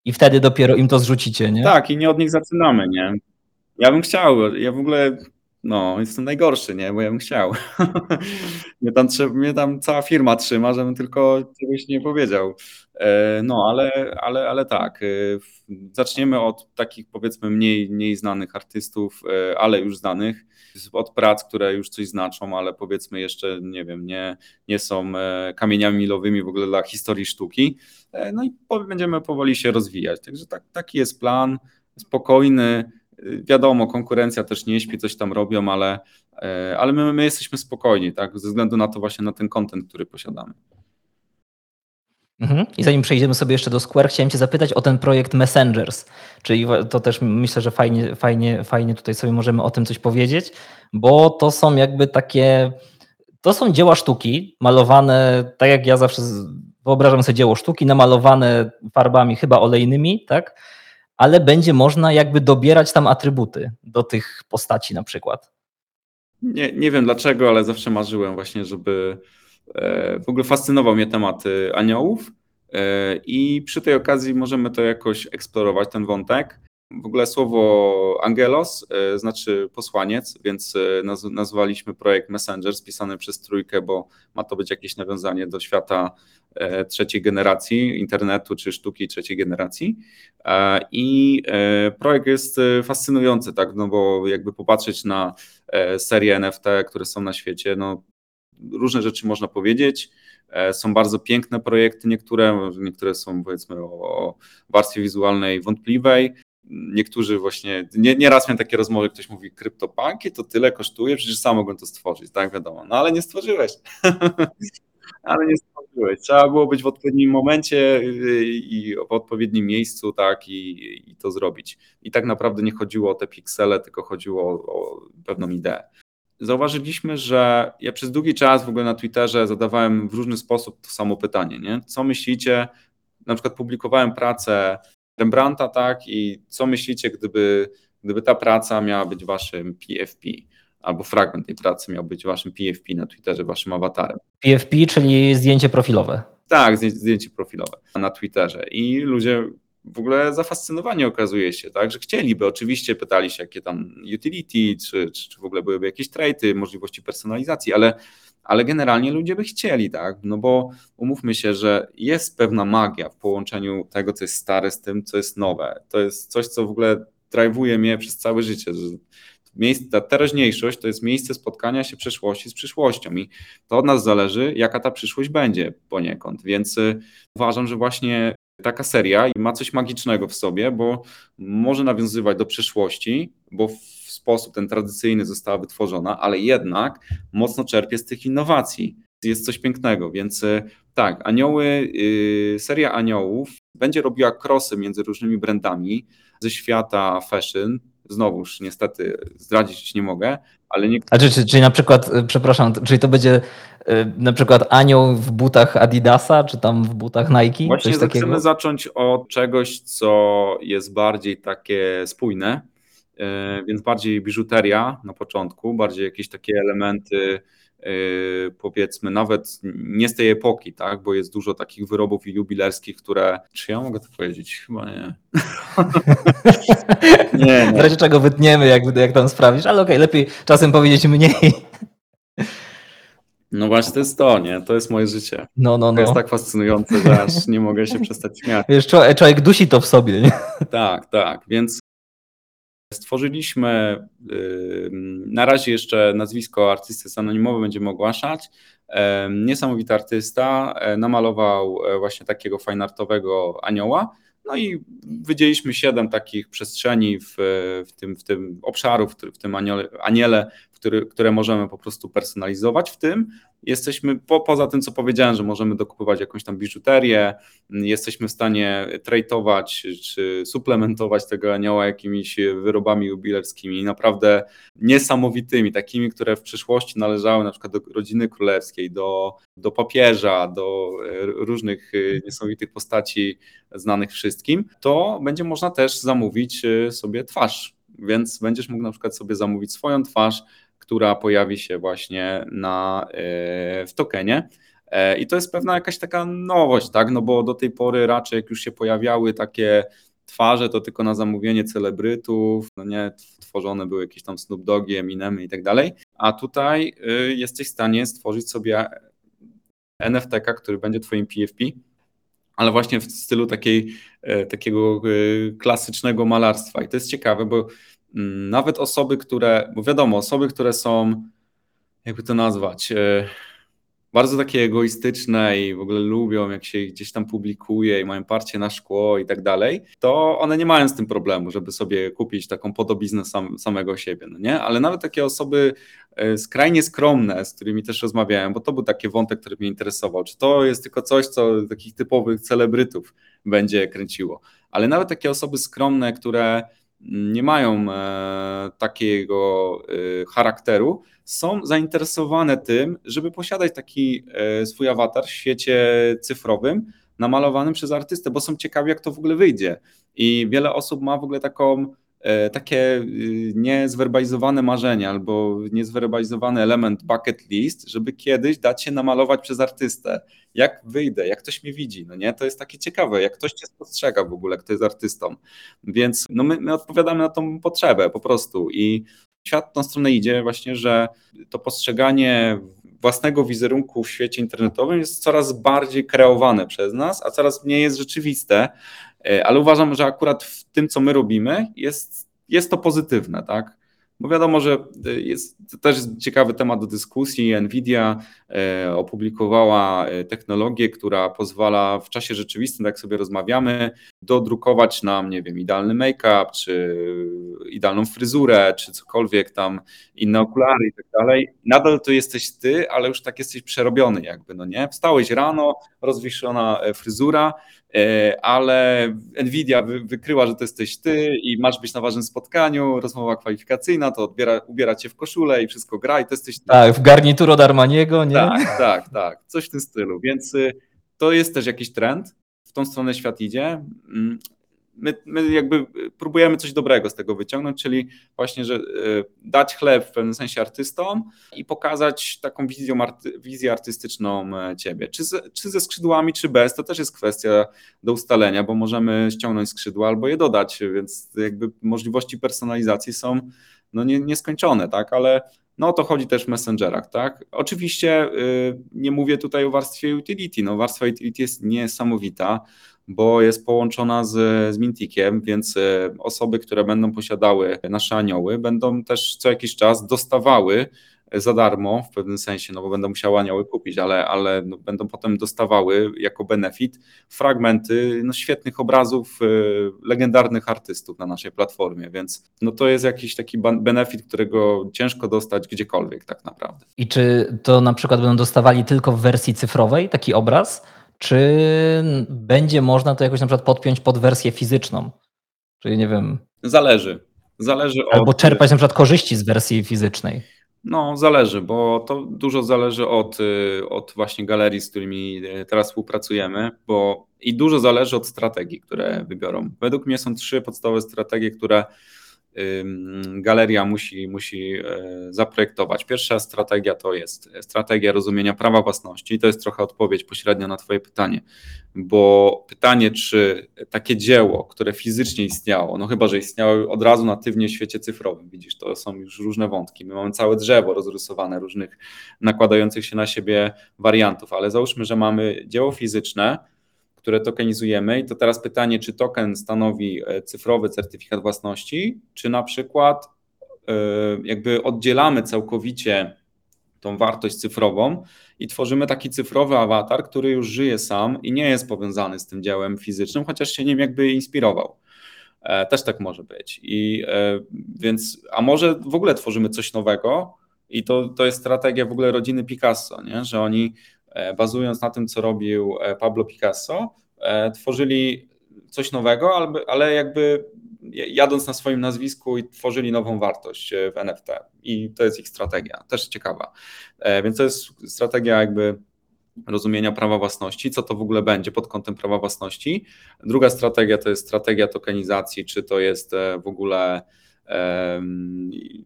i wtedy dopiero im to zrzucicie, nie? Tak, i nie od nich zaczynamy, nie? Ja bym chciał, ja w ogóle, no, jestem najgorszy, nie? Bo ja bym chciał. mnie, tam, mnie tam cała firma trzyma, żebym tylko czegoś nie powiedział. E, no, ale, ale, ale tak, e, zaczniemy od takich powiedzmy mniej, mniej znanych artystów, e, ale już znanych, od prac, które już coś znaczą, ale powiedzmy jeszcze, nie wiem, nie, nie są kamieniami milowymi w ogóle dla historii sztuki. No i będziemy powoli się rozwijać. Także tak, taki jest plan, spokojny. Wiadomo, konkurencja też nie śpi, coś tam robią, ale, ale my, my jesteśmy spokojni, tak, ze względu na to właśnie na ten kontent, który posiadamy. Mhm. I zanim przejdziemy sobie jeszcze do Square, chciałem Cię zapytać o ten projekt Messengers. Czyli to też myślę, że fajnie, fajnie, fajnie tutaj sobie możemy o tym coś powiedzieć, bo to są jakby takie. To są dzieła sztuki malowane, tak jak ja zawsze wyobrażam sobie dzieło sztuki, namalowane farbami chyba olejnymi, tak? Ale będzie można jakby dobierać tam atrybuty do tych postaci na przykład. Nie, nie wiem dlaczego, ale zawsze marzyłem właśnie, żeby w ogóle fascynował mnie temat aniołów e, i przy tej okazji możemy to jakoś eksplorować, ten wątek. W ogóle słowo angelos e, znaczy posłaniec, więc nazwaliśmy projekt Messenger spisany przez trójkę, bo ma to być jakieś nawiązanie do świata trzeciej generacji internetu czy sztuki trzeciej generacji. I projekt jest fascynujący, tak, no bo jakby popatrzeć na serię NFT, które są na świecie, no różne rzeczy można powiedzieć. E, są bardzo piękne projekty, niektóre, niektóre są powiedzmy o warstwie wizualnej wątpliwej. Niektórzy właśnie, nie, nieraz miałem takie rozmowy, ktoś mówi, kryptopanki to tyle kosztuje, przecież sam mogłem to stworzyć, tak wiadomo. No ale nie stworzyłeś. ale nie stworzyłeś. Trzeba było być w odpowiednim momencie y, i w odpowiednim miejscu, tak, i, i to zrobić. I tak naprawdę nie chodziło o te piksele, tylko chodziło o, o pewną ideę zauważyliśmy, że ja przez długi czas w ogóle na Twitterze zadawałem w różny sposób to samo pytanie, nie? Co myślicie? Na przykład publikowałem pracę Rembrandta, tak? I co myślicie, gdyby, gdyby ta praca miała być waszym PFP? Albo fragment tej pracy miał być waszym PFP na Twitterze, waszym awatarem. PFP, czyli zdjęcie profilowe. Tak, zdjęcie profilowe na Twitterze. I ludzie w ogóle zafascynowani okazuje się, tak, że chcieliby, oczywiście pytali się, jakie tam utility, czy, czy, czy w ogóle byłyby jakieś traity, możliwości personalizacji, ale, ale generalnie ludzie by chcieli, tak, no bo umówmy się, że jest pewna magia w połączeniu tego, co jest stare z tym, co jest nowe. To jest coś, co w ogóle drive'uje mnie przez całe życie, miejsce, ta teraźniejszość to jest miejsce spotkania się przeszłości z przyszłością i to od nas zależy, jaka ta przyszłość będzie poniekąd, więc y, uważam, że właśnie taka seria ma coś magicznego w sobie, bo może nawiązywać do przeszłości, bo w sposób ten tradycyjny została wytworzona, ale jednak mocno czerpie z tych innowacji. Jest coś pięknego, więc e, tak, anioły, yy, seria aniołów będzie robiła krosy między różnymi brandami ze świata fashion. Znowuż niestety zdradzić nie mogę, ale nie... A czy, czy, czyli na przykład, e, przepraszam, czyli to będzie Y, na przykład anioł w butach Adidasa, czy tam w butach Nike? Właśnie coś takiego? chcemy zacząć od czegoś, co jest bardziej takie spójne, y, więc bardziej biżuteria na początku, bardziej jakieś takie elementy powiedzmy nawet nie z tej epoki, tak, bo jest dużo takich wyrobów jubilerskich, które, czy ja mogę to powiedzieć? Chyba nie. nie, nie. W razie czego wytniemy, jak, jak tam sprawdzisz, ale okej, okay, lepiej czasem powiedzieć mniej. No właśnie to jest to, nie? To jest moje życie. No, no, no. To jest tak fascynujące, że aż nie mogę się przestać śmiać. Wiesz, człowiek dusi to w sobie, nie? Tak, tak, więc stworzyliśmy, na razie jeszcze nazwisko artysty jest anonimowe, będziemy ogłaszać. Niesamowity artysta, e, namalował e, właśnie takiego fajnartowego anioła, no i wydzieliśmy siedem takich przestrzeni w, w, tym, w tym obszarów, w tym aniele, aniele który, które możemy po prostu personalizować w tym. Jesteśmy, po, poza tym co powiedziałem, że możemy dokupować jakąś tam biżuterię, jesteśmy w stanie tradeować czy suplementować tego anioła jakimiś wyrobami jubilerskimi, naprawdę niesamowitymi, takimi, które w przyszłości należały na przykład do rodziny królewskiej, do, do papieża, do e, różnych e, niesamowitych postaci znanych wszystkim, to będzie można też zamówić e, sobie twarz więc będziesz mógł na przykład sobie zamówić swoją twarz, która pojawi się właśnie na, e, w tokenie. E, I to jest pewna jakaś taka nowość, tak? No bo do tej pory raczej jak już się pojawiały takie twarze, to tylko na zamówienie celebrytów, no nie, tworzone były jakieś tam Snoop Doggy, Eminemy i tak dalej, a tutaj y, jesteś w stanie stworzyć sobie NFT, który będzie twoim PFP, ale właśnie w stylu takiej, e, takiego klasycznego malarstwa. I to jest ciekawe, bo nawet osoby, które, bo wiadomo, osoby, które są, jakby to nazwać, e, bardzo takie egoistyczne i w ogóle lubią, jak się gdzieś tam publikuje i mają parcie na szkło i tak dalej, to one nie mają z tym problemu, żeby sobie kupić taką podobiznę sam, samego siebie, no nie? Ale nawet takie osoby e, skrajnie skromne, z którymi też rozmawiałem, bo to był taki wątek, który mnie interesował, czy to jest tylko coś, co takich typowych celebrytów będzie kręciło, ale nawet takie osoby skromne, które nie mają e, takiego e, charakteru, są zainteresowane tym, żeby posiadać taki e, swój awatar w świecie cyfrowym, namalowanym przez artystę, bo są ciekawi, jak to w ogóle wyjdzie. I wiele osób ma w ogóle taką takie y, niezwerbalizowane marzenia albo niezwerbalizowany element bucket list, żeby kiedyś dać się namalować przez artystę. Jak wyjdę, jak ktoś mnie widzi, no nie? To jest takie ciekawe, jak ktoś cię spostrzega w ogóle, kto jest artystą. Więc no my, my odpowiadamy na tą potrzebę po prostu i świat w tą stronę idzie właśnie, że to postrzeganie własnego wizerunku w świecie internetowym jest coraz bardziej kreowane przez nas, a coraz mniej jest rzeczywiste, e, ale uważam, że akurat w tym, co my robimy, jest, jest to pozytywne, tak? Bo wiadomo, że e, jest to też ciekawy temat do dyskusji. Nvidia e, opublikowała e, technologię, która pozwala w czasie rzeczywistym, tak sobie rozmawiamy, dodrukować nam, nie wiem, idealny make-up, czy idealną fryzurę, czy cokolwiek tam, inne okulary i tak dalej. Nadal to jesteś ty, ale już tak jesteś przerobiony jakby, no nie? Wstałeś rano, rozwieszona fryzura, ale Nvidia wykryła, że to jesteś ty i masz być na ważnym spotkaniu, rozmowa kwalifikacyjna, to odbiera, ubiera cię w koszulę i wszystko gra i to jesteś... Tak, w garnitur od Armaniego, nie? Tak, tak, tak, coś w tym stylu, więc y, to jest też jakiś trend, w tą stronę świat idzie. My, my jakby próbujemy coś dobrego z tego wyciągnąć, czyli właśnie, że y, dać chleb w pewnym sensie artystom i pokazać taką wizją, arty, wizję artystyczną e, ciebie. Czy, z, czy ze skrzydłami, czy bez, to też jest kwestia do ustalenia, bo możemy ściągnąć skrzydła albo je dodać, więc jakby możliwości personalizacji są no nie, nieskończone, tak, ale no o to chodzi też w Messengerach, tak. Oczywiście yy, nie mówię tutaj o warstwie utility, no warstwa utility jest niesamowita, bo jest połączona z, z Mintikiem, więc y, osoby, które będą posiadały nasze anioły, będą też co jakiś czas dostawały za darmo w pewnym sensie, no bo będą musiały anioły kupić, ale, ale no będą potem dostawały jako benefit fragmenty no świetnych obrazów y, legendarnych artystów na naszej platformie, więc no to jest jakiś taki benefit, którego ciężko dostać gdziekolwiek tak naprawdę. I czy to na przykład będą dostawali tylko w wersji cyfrowej taki obraz, czy będzie można to jakoś na przykład podpiąć pod wersję fizyczną? Czyli nie wiem. Zależy. Zależy Albo od... czerpać na przykład korzyści z wersji fizycznej. No, zależy, bo to dużo zależy od, y, od właśnie galerii, z którymi y, teraz współpracujemy, bo i dużo zależy od strategii, które wybiorą. Według mnie są trzy podstawowe strategie, które galeria musi, musi e, zaprojektować. Pierwsza strategia to jest strategia rozumienia prawa własności. To jest trochę odpowiedź pośrednio na Twoje pytanie, bo pytanie, czy takie dzieło, które fizycznie istniało, no chyba, że istniało od razu natywnie w świecie cyfrowym, widzisz, to są już różne wątki. My mamy całe drzewo rozrysowane różnych nakładających się na siebie wariantów, ale załóżmy, że mamy dzieło fizyczne, które tokenizujemy. I to teraz pytanie, czy token stanowi e, cyfrowy certyfikat własności, czy na przykład e, jakby oddzielamy całkowicie tą wartość cyfrową i tworzymy taki cyfrowy awatar, który już żyje sam i nie jest powiązany z tym dziełem fizycznym, chociaż się nim jakby inspirował. E, też tak może być. I więc, a może w ogóle tworzymy coś nowego, i to, to jest strategia w ogóle rodziny Picasso, nie? że oni bazując na tym, co robił e, Pablo Picasso, e, tworzyli coś nowego, ale jakby jadąc na swoim nazwisku i tworzyli nową wartość w NFT. I to jest ich strategia, też ciekawa. Więc to jest strategia jakby rozumienia prawa własności, co to w ogóle będzie pod kątem prawa własności. Druga strategia to jest strategia tokenizacji, czy to jest w ogóle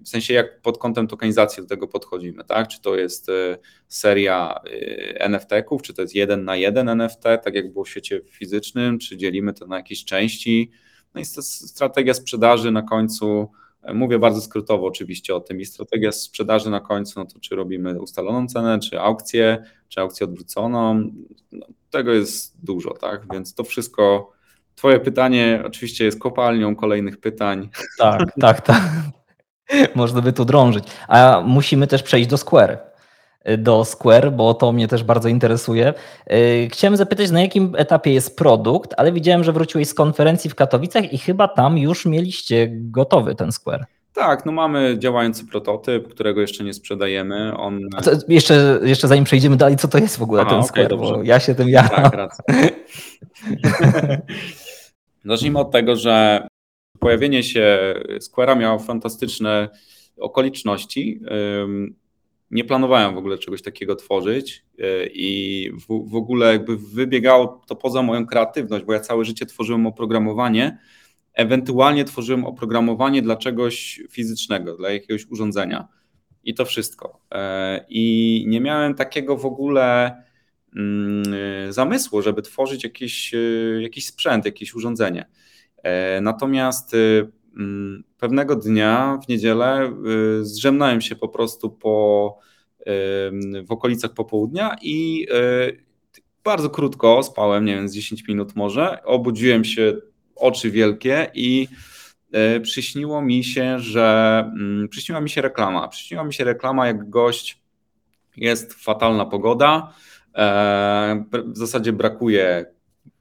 w sensie, jak pod kątem tokenizacji do tego podchodzimy, tak? Czy to jest e, seria e, NFT-ków, czy to jest jeden na jeden NFT, tak jak było w świecie fizycznym, czy dzielimy to na jakieś części. No i strategia sprzedaży na końcu, e, mówię bardzo skrótowo oczywiście o tym, i strategia sprzedaży na końcu, no to czy robimy ustaloną cenę, czy aukcję, czy aukcję odwróconą, no, tego jest dużo, tak? Więc to wszystko Twoje pytanie oczywiście jest kopalnią kolejnych pytań. Tak, tak, tak. Można by tu drążyć. A musimy też przejść do Square. Do Square, bo to mnie też bardzo interesuje. Yy, chciałem zapytać, na jakim etapie jest produkt, ale widziałem, że wróciłeś z konferencji w Katowicach i chyba tam już mieliście gotowy ten Square. Tak, no mamy działający prototyp, którego jeszcze nie sprzedajemy. On... Co, jeszcze, jeszcze zanim przejdziemy dalej, co to jest w ogóle Aha, ten okay, Square? Dobrze. Bo ja się tym ja. Tak, racja. Zacznijmy od tego, że pojawienie się Square'a miało fantastyczne okoliczności. Nie planowałem w ogóle czegoś takiego tworzyć y, i w, w ogóle jakby wybiegało to poza moją kreatywność, bo ja całe życie tworzyłem oprogramowanie, ewentualnie tworzyłem oprogramowanie dla czegoś fizycznego, dla jakiegoś urządzenia. I to wszystko. E, I nie miałem takiego w ogóle y, zamysłu, żeby tworzyć jakiś, y, jakiś sprzęt, jakieś urządzenie. E, natomiast mm, pewnego dnia w niedzielę zrzemnąłem się po prostu po, w okolicach popołudnia i bardzo krótko spałem, nie wiem, z 10 minut może. Obudziłem się, oczy wielkie i przyśniło mi się, że mm, przyśniła mi się reklama. Przyśniła mi się reklama, jak gość jest fatalna pogoda, E, w zasadzie brakuje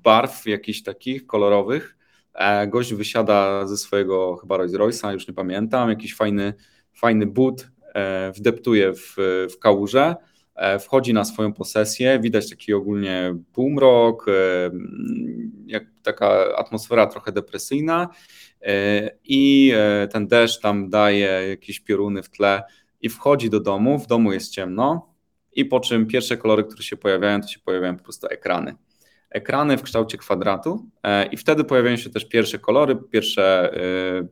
barw jakichś takich kolorowych. E, gość wysiada ze swojego chyba Rolls Royce'a, już nie pamiętam, jakiś fajny, fajny but, e, wdeptuje w, w kałużę, wchodzi na swoją posesję, widać taki ogólnie półmrok, jak taka atmosfera trochę depresyjna. I ten deszcz tam daje jakieś pioruny w tle i wchodzi do domu, w domu jest ciemno, i po czym pierwsze kolory, które się pojawiają, to się pojawiają po prostu ekrany. Ekrany w kształcie kwadratu e, i wtedy pojawiają się też pierwsze kolory, pierwsze,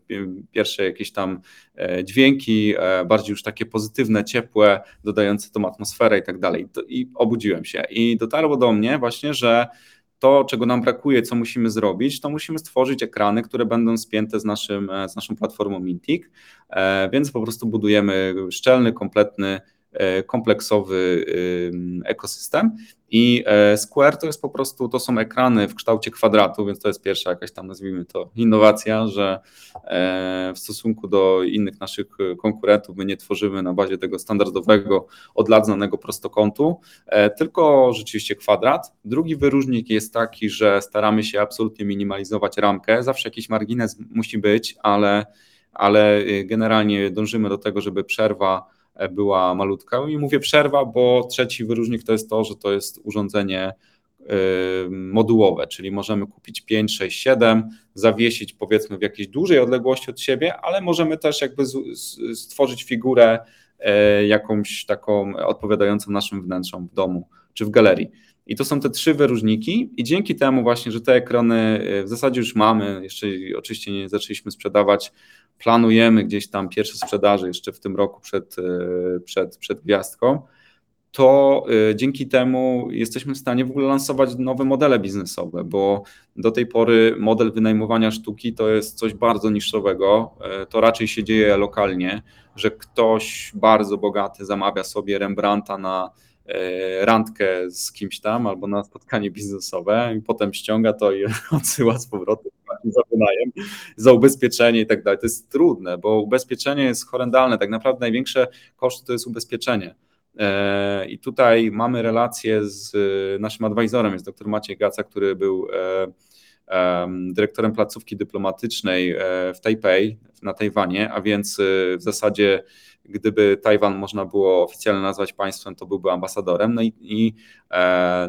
e, pierwsze jakieś tam e, dźwięki, bardziej już takie pozytywne, ciepłe, dodające tą atmosferę i tak dalej. I obudziłem się i dotarło do mnie właśnie, że to, czego nam brakuje, co musimy zrobić, to musimy stworzyć ekrany, które będą spięte z, naszym, z naszą platformą Mintic, więc po prostu budujemy szczelny, kompletny kompleksowy ekosystem. I e, Square to jest po prostu, to są ekrany w kształcie kwadratu, więc to jest pierwsza jakaś tam, nazwijmy to, innowacja, że e, w stosunku do innych naszych konkurentów my nie tworzymy na bazie tego standardowego, od lat znanego prostokątu, tylko rzeczywiście kwadrat. Drugi wyróżnik jest taki, że staramy się absolutnie minimalizować ramkę. Zawsze jakiś margines musi być, ale, ale generalnie dążymy do tego, żeby przerwa była malutka. I mówię przerwa, bo trzeci wyróżnik to jest to, że to jest urządzenie y, modułowe, czyli możemy kupić 5, 6, 7, zawiesić powiedzmy w jakiejś dużej odległości od siebie, ale możemy też jakby stworzyć figurę jakąś taką odpowiadającą naszym wnętrzom w domu czy w galerii. I to są te trzy wyróżniki, i dzięki temu właśnie, że te ekrany w zasadzie już mamy, jeszcze oczywiście nie zaczęliśmy sprzedawać, planujemy gdzieś tam pierwsze sprzedaże jeszcze w tym roku przed, przed, przed gwiazdką to y, dzięki temu jesteśmy w stanie w ogóle lansować nowe modele biznesowe, bo do tej pory model wynajmowania sztuki to jest coś bardzo niszowego. To raczej się dzieje lokalnie, że ktoś bardzo bogaty zamawia sobie Rembrandta na randkę z kimś tam albo na spotkanie biznesowe i potem ściąga to i odsyła z powrotem za wynajem, za ubezpieczenie i tak dalej. To jest trudne, bo ubezpieczenie jest horrendalne. Tak naprawdę największe koszty to jest ubezpieczenie E, I tutaj mamy relację z e, naszym adwajzorem, jest dr Maciej Gaca, który był e, dyrektorem placówki dyplomatycznej w Tajpej, na Tajwanie, a więc w zasadzie gdyby Tajwan można było oficjalnie nazwać państwem, to byłby ambasadorem. No i, i,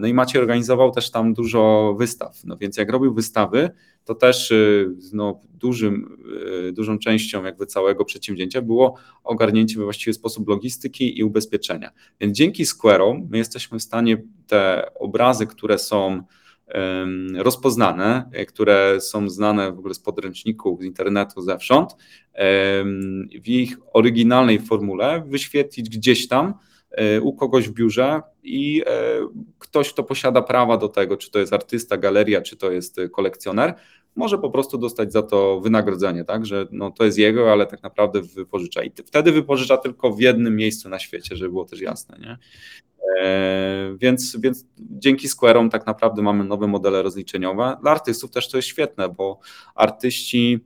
no i Maciej organizował też tam dużo wystaw. No więc jak robił wystawy, to też y, no, dużym, y, dużą częścią jakby całego przedsięwzięcia było ogarnięcie we właściwy sposób logistyki i ubezpieczenia. Więc dzięki Square'om my jesteśmy w stanie te obrazy, które są rozpoznane, które są znane w ogóle z podręczników, z internetu, zewsząd, w ich oryginalnej formule wyświetlić gdzieś tam e, u kogoś w biurze i e, ktoś, kto posiada prawa do tego, czy to jest artysta, galeria, czy to jest kolekcjoner, może po prostu dostać za to wynagrodzenie, tak, że no, to jest jego, ale tak naprawdę wypożycza. I wtedy wypożycza tylko w jednym miejscu na świecie, żeby było też jasne. Nie? E, więc, więc dzięki Square'om tak naprawdę mamy nowe modele rozliczeniowe. Dla artystów też to jest świetne, bo artyści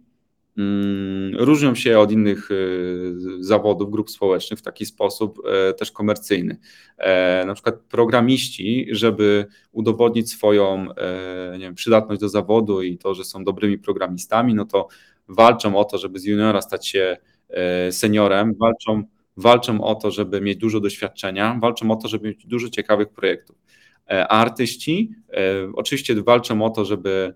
różnią się od innych e, zawodów, grup społecznych w taki sposób e, też komercyjny. Na przykład programiści, żeby udowodnić swoją nie wiem, przydatność do zawodu i to, że są dobrymi programistami, no to walczą o to, żeby z juniora stać się seniorem, walczą walczą o to, żeby mieć dużo doświadczenia, walczą o to, żeby mieć dużo ciekawych projektów. E, a artyści e, oczywiście walczą o to, żeby,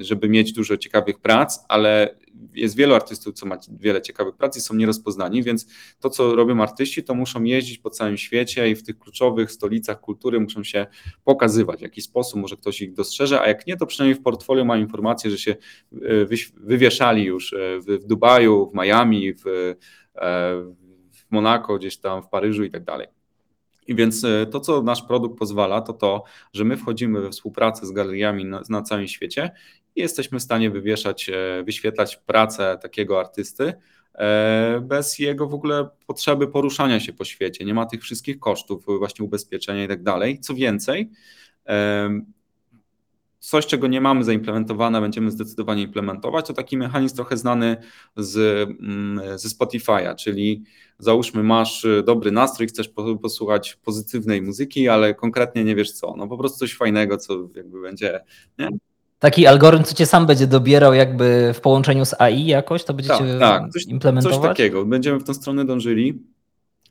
żeby mieć dużo ciekawych prac, ale jest wielu artystów, co ma wiele ciekawych prac i są nierozpoznani, więc to, co robią artyści, to muszą jeździć po całym świecie i w tych kluczowych stolicach kultury muszą się pokazywać w jakiś sposób, może ktoś ich dostrzeże, a jak nie, to przynajmniej w portfolio mają informację, że się e, wywieszali już w Dubaju, w Miami, w w Monako, gdzieś tam w Paryżu i tak dalej. I więc e, to, co nasz produkt pozwala, to to, że my wchodzimy we współpracę z galeriami na, na całym świecie i jesteśmy w stanie wywieszać, e, wyświetlać pracę takiego artysty e, bez jego w ogóle potrzeby poruszania się po świecie. Nie ma tych wszystkich kosztów, właśnie ubezpieczenia i tak dalej. Co więcej, coś, czego nie mamy zaimplementowane, będziemy zdecydowanie implementować, to taki mechanizm trochę znany z, mm, ze Spotify'a, czyli załóżmy masz y, dobry nastrój, chcesz posłuchać pozytywnej muzyki, ale konkretnie nie wiesz co, no po prostu coś fajnego, co jakby będzie, nie? Taki algorytm, co cię sam będzie dobierał jakby w połączeniu z AI jakoś, to będziecie tak, tak. Coś, implementować? Coś takiego, będziemy w tą stronę dążyli.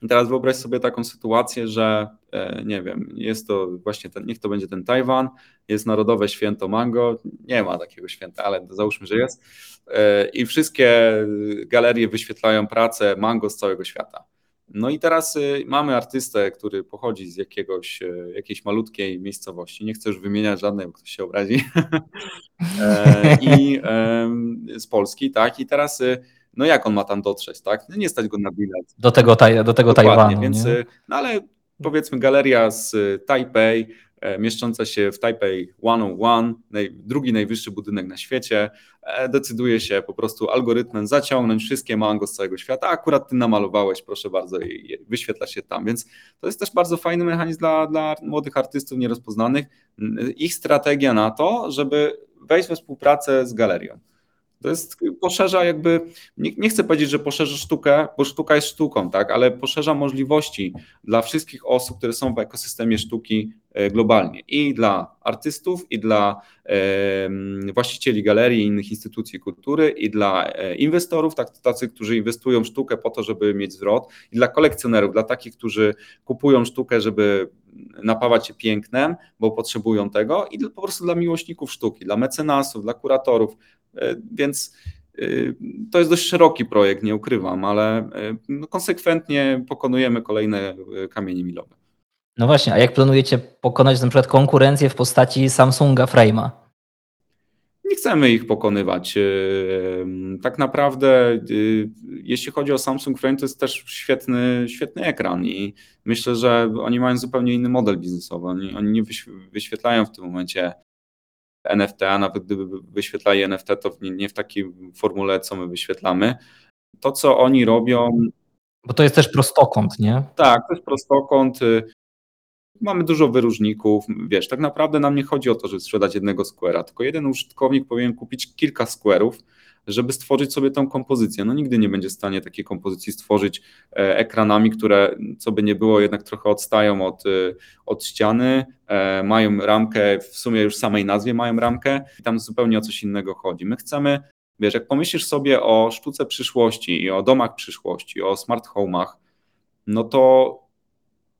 Teraz wyobraź sobie taką sytuację, że e, nie wiem, jest to właśnie ten, niech to będzie ten Tajwan, jest Narodowe Święto Mango, nie ma takiego święta, ale załóżmy, że jest, e, i wszystkie galerie wyświetlają pracę mango z całego świata. No i teraz y, mamy artystę, który pochodzi z jakiegoś, e, jakiejś malutkiej miejscowości, nie chcę już wymieniać żadnej, bo ktoś się obrazi, i z Polski, tak, i teraz no jak on ma tam dotrzeć, tak? No nie stać go na bilet. Do tego, taj, do tego Tajwanu. Więc, nie? Y, no ale powiedzmy galeria z y, Taipei, e, mieszcząca się w Taipei 101, naj, drugi najwyższy budynek na świecie, e, decyduje się po prostu algorytmem zaciągnąć wszystkie mango z całego świata. Akurat ty namalowałeś, proszę bardzo, i wyświetla się tam. Więc to jest też bardzo fajny mechanizm dla, dla młodych artystów nierozpoznanych. Ich strategia na to, żeby wejść we współpracę z galerią. To jest, poszerza jakby, nie, nie, chcę powiedzieć, że poszerza sztukę, bo sztuka jest sztuką, tak, ale poszerza możliwości dla wszystkich osób, które są w ekosystemie sztuki e, globalnie. I dla artystów, i dla e, właścicieli galerii i innych instytucji kultury, i dla e, inwestorów, tak, tacy, którzy inwestują w sztukę po to, żeby mieć zwrot, i dla kolekcjonerów, dla takich, którzy kupują sztukę, żeby napawać się pięknem, bo potrzebują tego, i po prostu dla miłośników sztuki, dla mecenasów, dla kuratorów, E, więc to jest dość szeroki projekt, nie ukrywam, ale no, konsekwentnie pokonujemy kolejne kamienie milowe. No właśnie, a jak planujecie pokonać na przykład konkurencję w postaci Samsunga Frame'a? Nie chcemy ich pokonywać. Tak naprawdę, jeśli chodzi o Samsung Frame, to jest też świetny, świetny ekran i myślę, że oni mają zupełnie inny model biznesowy. Oni, oni nie wyświetlają w tym momencie NFT, a nawet gdyby wyświetlali NFT, to nie, nie w takiej formule, co my wyświetlamy. To, co oni robią. Bo to jest też prostokąt, nie? Tak, to jest prostokąt. Mamy dużo wyróżników. Wiesz, tak naprawdę nam nie chodzi o to, żeby sprzedać jednego square'a, tylko jeden użytkownik powinien kupić kilka square'ów, żeby stworzyć sobie tą kompozycję. No nigdy nie będzie w stanie takiej kompozycji stworzyć e, ekranami, które co by nie było jednak trochę odstają od, e, od ściany, e, mają ramkę, w sumie już samej nazwie mają ramkę i tam zupełnie o coś innego chodzi. My chcemy, wiesz, jak pomyślisz sobie o sztuce przyszłości i o domach przyszłości, o smart home'ach, no to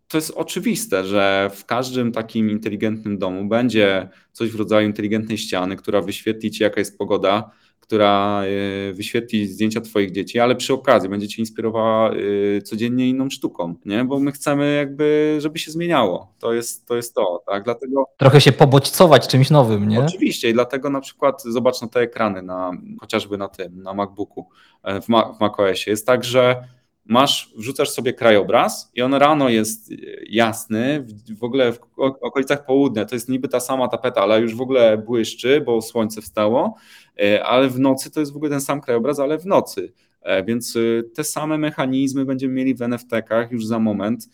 to jest oczywiste, że w każdym takim inteligentnym domu będzie coś w rodzaju inteligentnej ściany, która wyświetli ci, jaka jest pogoda, która e, wyświetli zdjęcia Twoich dzieci, ale przy okazji będzie Cię inspirowała e, codziennie inną sztuką, nie? bo my chcemy jakby, żeby się zmieniało. To jest to, jest to tak? Dlatego... Trochę się pobodźcować czymś nowym, nie? Oczywiście i dlatego na przykład zobacz na te ekrany, na, chociażby na tym, na MacBooku, e, w, Ma w macOSie. Jest tak, że masz, wrzucasz sobie krajobraz i on rano jest jasny, w ogóle w okolicach południa to jest niby ta sama tapeta, ale już w ogóle błyszczy, bo słońce wstało, e, ale w nocy to jest w ogóle ten sam krajobraz, ale w nocy. E, więc e, te same mechanizmy będziemy mieli w NFT-kach już za moment,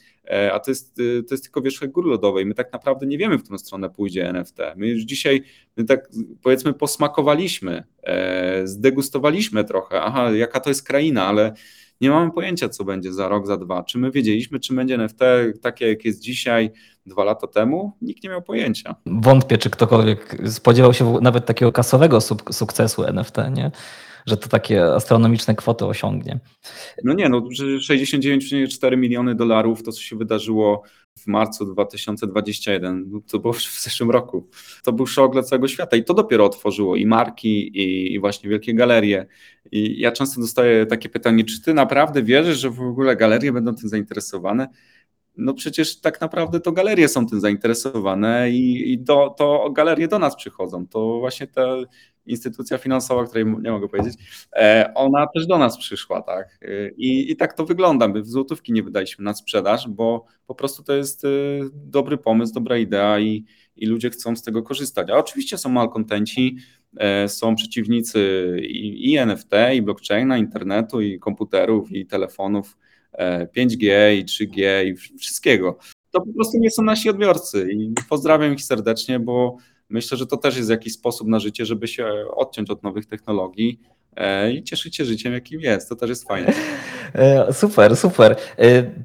a to jest, to jest tylko wierzch góry lodowej. My tak naprawdę nie wiemy, w którą stronę pójdzie NFT. My już dzisiaj, my tak powiedzmy, posmakowaliśmy, zdegustowaliśmy trochę, aha, jaka to jest kraina, ale nie mamy pojęcia, co będzie za rok, za dwa. Czy my wiedzieliśmy, czy będzie NFT takie, jak jest dzisiaj, dwa lata temu? Nikt nie miał pojęcia. Wątpię, czy ktokolwiek spodziewał się nawet takiego kasowego suk sukcesu NFT, nie? że to takie astronomiczne kwoty osiągnie. No nie, no 69,4 miliony dolarów, to co się wydarzyło w marcu 2021, no to było w zeszłym roku. To był szok dla całego świata i to dopiero otworzyło i marki, i, i właśnie wielkie galerie. I ja często dostaję takie pytanie, czy ty naprawdę wierzysz, że w ogóle galerie będą tym zainteresowane? No przecież tak naprawdę to galerie są tym zainteresowane i, i do, to galerie do nas przychodzą. To właśnie ta instytucja finansowa, której nie mogę powiedzieć, e, ona też do nas przyszła, tak. I, i tak to wygląda. My w złotówki nie wydaliśmy na sprzedaż, bo po prostu to jest e, dobry pomysł, dobra idea i, i ludzie chcą z tego korzystać. A oczywiście są malkontenci, e, są przeciwnicy i, i NFT, i blockchaina, internetu, i komputerów, i telefonów 5G e, i 3G i wszystkiego. To po prostu nie są nasi odbiorcy i pozdrawiam ich serdecznie, bo myślę, że to też jest jakiś sposób na życie, żeby się odciąć od nowych technologii e, i cieszyć się życiem, jakim jest. To też jest fajne. E, super, super.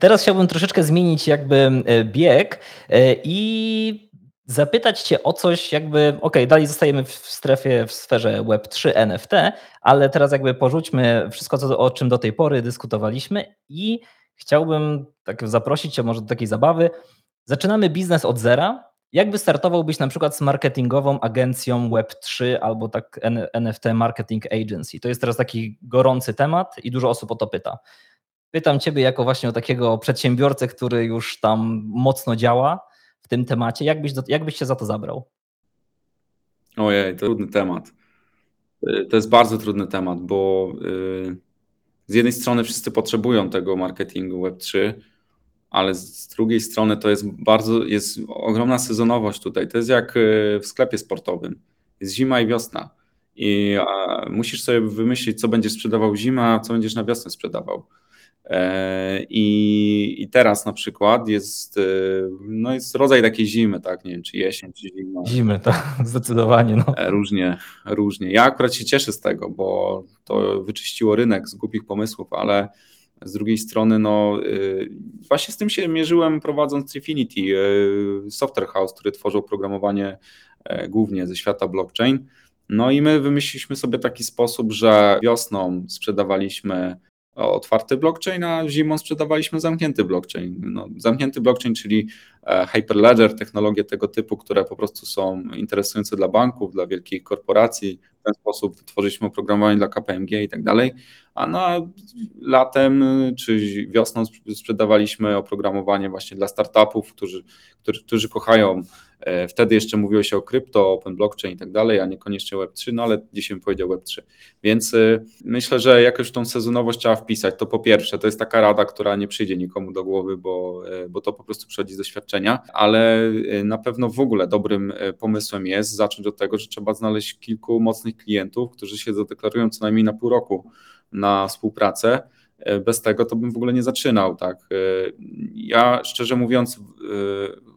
Teraz chciałbym troszeczkę zmienić jakby bieg i zapytać Cię o coś, jakby, ok, dalej zostajemy w strefie, w sferze Web3 NFT, ale teraz jakby porzućmy wszystko, co, o czym do tej pory dyskutowaliśmy i chciałbym tak zaprosić Cię może do takiej zabawy. Zaczynamy biznes od zera. Jak wystartowałbyś na przykład z marketingową agencją Web3 albo tak NFT Marketing Agency? To jest teraz taki gorący temat i dużo osób o to pyta. Pytam Ciebie jako właśnie o takiego przedsiębiorcę, który już tam mocno działa w tym temacie. Jak byś, jak byś się za to zabrał? Ojej, to trudny temat. Y, to jest bardzo trudny temat, bo y, z jednej strony wszyscy potrzebują tego marketingu Web3, ale z drugiej strony to jest bardzo, jest ogromna sezonowość tutaj. To jest jak y, w sklepie sportowym. Jest zima i wiosna. I musisz sobie wymyślić, co będziesz sprzedawał zima, a co będziesz na wiosnę sprzedawał. E, I, I teraz na przykład jest, e, no jest rodzaj takiej zimy, tak? Nie wiem, czy jesień, czy zima. Zimy, tak, zdecydowanie. No. E, różnie, różnie. Ja akurat się cieszę z tego, bo to wyczyściło rynek z głupich pomysłów, ale z drugiej strony, no właśnie z tym się mierzyłem prowadząc Trifinity, software house, który tworzył programowanie głównie ze świata blockchain. No i my wymyśliliśmy sobie taki sposób, że wiosną sprzedawaliśmy otwarty blockchain, a zimą sprzedawaliśmy zamknięty blockchain. No, zamknięty blockchain, czyli e, Hyperledger, technologie tego typu, które po prostu są interesujące dla banków, dla wielkich korporacji, ten sposób tworzyliśmy oprogramowanie dla KPMG i tak dalej, a na latem czy wiosną sprzedawaliśmy oprogramowanie właśnie dla startupów, którzy, którzy, którzy kochają wtedy jeszcze mówiło się o krypto, open blockchain i tak dalej, a niekoniecznie Web3, no ale dzisiaj bym powiedział Web3. Więc e, myślę, że jakoś tą sezonowość trzeba wpisać. To po pierwsze, to jest taka rada, która nie przyjdzie nikomu do głowy, bo, e, bo to po prostu przychodzi z doświadczenia, ale na pewno w ogóle dobrym pomysłem jest zacząć od tego, że trzeba znaleźć kilku mocnych klientów, którzy się zadeklarują co najmniej na pół roku na współpracę bez tego to bym w ogóle nie zaczynał. Tak. Ja szczerze mówiąc,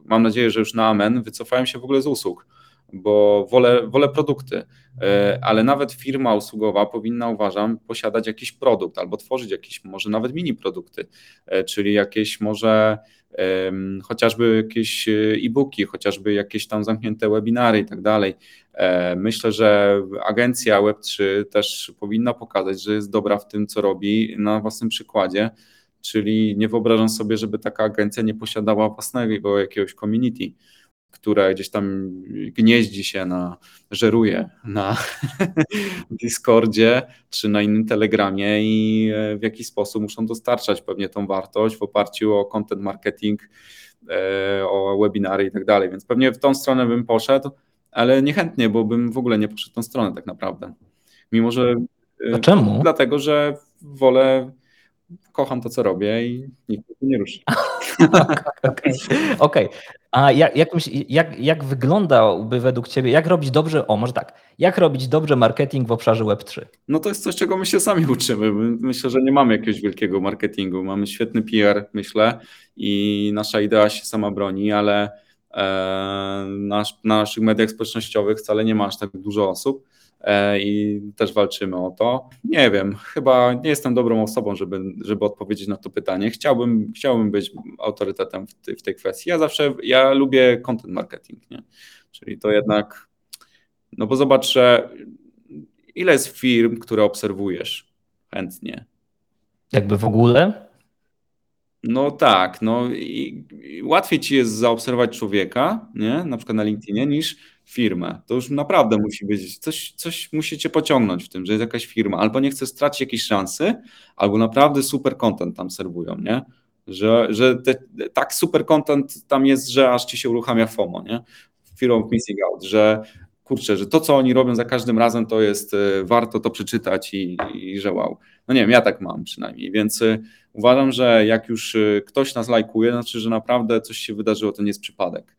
mam nadzieję, że już na amen, wycofałem się w ogóle z usług, bo wolę, wolę produkty, e, ale nawet firma usługowa powinna, uważam, posiadać jakiś produkt albo tworzyć jakieś może nawet mini produkty, e, czyli jakieś może chociażby jakieś e, e-booki, chociażby jakieś tam zamknięte webinary i tak dalej. Myślę, że agencja Web3 też powinna pokazać, że jest dobra w tym, co robi na własnym przykładzie Czyli nie wyobrażam sobie, żeby taka agencja nie posiadała własnego jakiegoś community, które gdzieś tam gnieździ się na, żeruje na Discordzie czy na innym Telegramie i e, w jakiś sposób muszą dostarczać pewnie tą wartość w oparciu o content marketing, e, o webinary i tak dalej. Więc pewnie w tą stronę bym poszedł, ale niechętnie, bo bym w ogóle nie poszedł w tą stronę tak naprawdę. Mimo, że. E, A czemu? Dlatego, że wolę kocham to, co robię i nikt nie ruszy. Okej. Okay. okay. A jak, jak, jak, jak wyglądałby według Ciebie, jak robić dobrze, o może tak, jak robić dobrze marketing w obszarze Web3? No to jest coś, czego my się sami uczymy. Myślę, że nie mamy jakiegoś wielkiego marketingu. Mamy świetny PR, myślę, i nasza idea się sama broni, ale e, nasz, na naszych mediach społecznościowych wcale nie ma aż tak dużo osób. E, i też walczymy o to. Nie wiem, chyba nie jestem dobrą osobą, żeby, żeby odpowiedzieć na to pytanie. Chciałbym, chciałbym być autorytetem w, tej, w tej kwestii. Ja zawsze, ja lubię content marketing, nie? czyli to jednak, no bo zobacz, że ile jest firm, które obserwujesz chętnie? Jakby w ogóle? No tak, no i, i łatwiej ci jest zaobserwować człowieka, nie? na przykład na LinkedInie, niż firmę. To już naprawdę musi być, coś, coś musicie pociągnąć w tym, że jest jakaś firma, albo nie chce stracić jakiejś szansy, albo naprawdę super content tam serwują, nie? Że, że te, tak super content tam jest, że aż ci się uruchamia FOMO, nie? Fear of missing out, że kurczę, że to, co oni robią za każdym razem, to jest, e, warto to przeczytać i, i że wow. No nie wiem, ja tak mam przynajmniej, więc e, uważam, że jak już e, ktoś nas lajkuje, znaczy, że naprawdę coś się wydarzyło, to nie jest przypadek.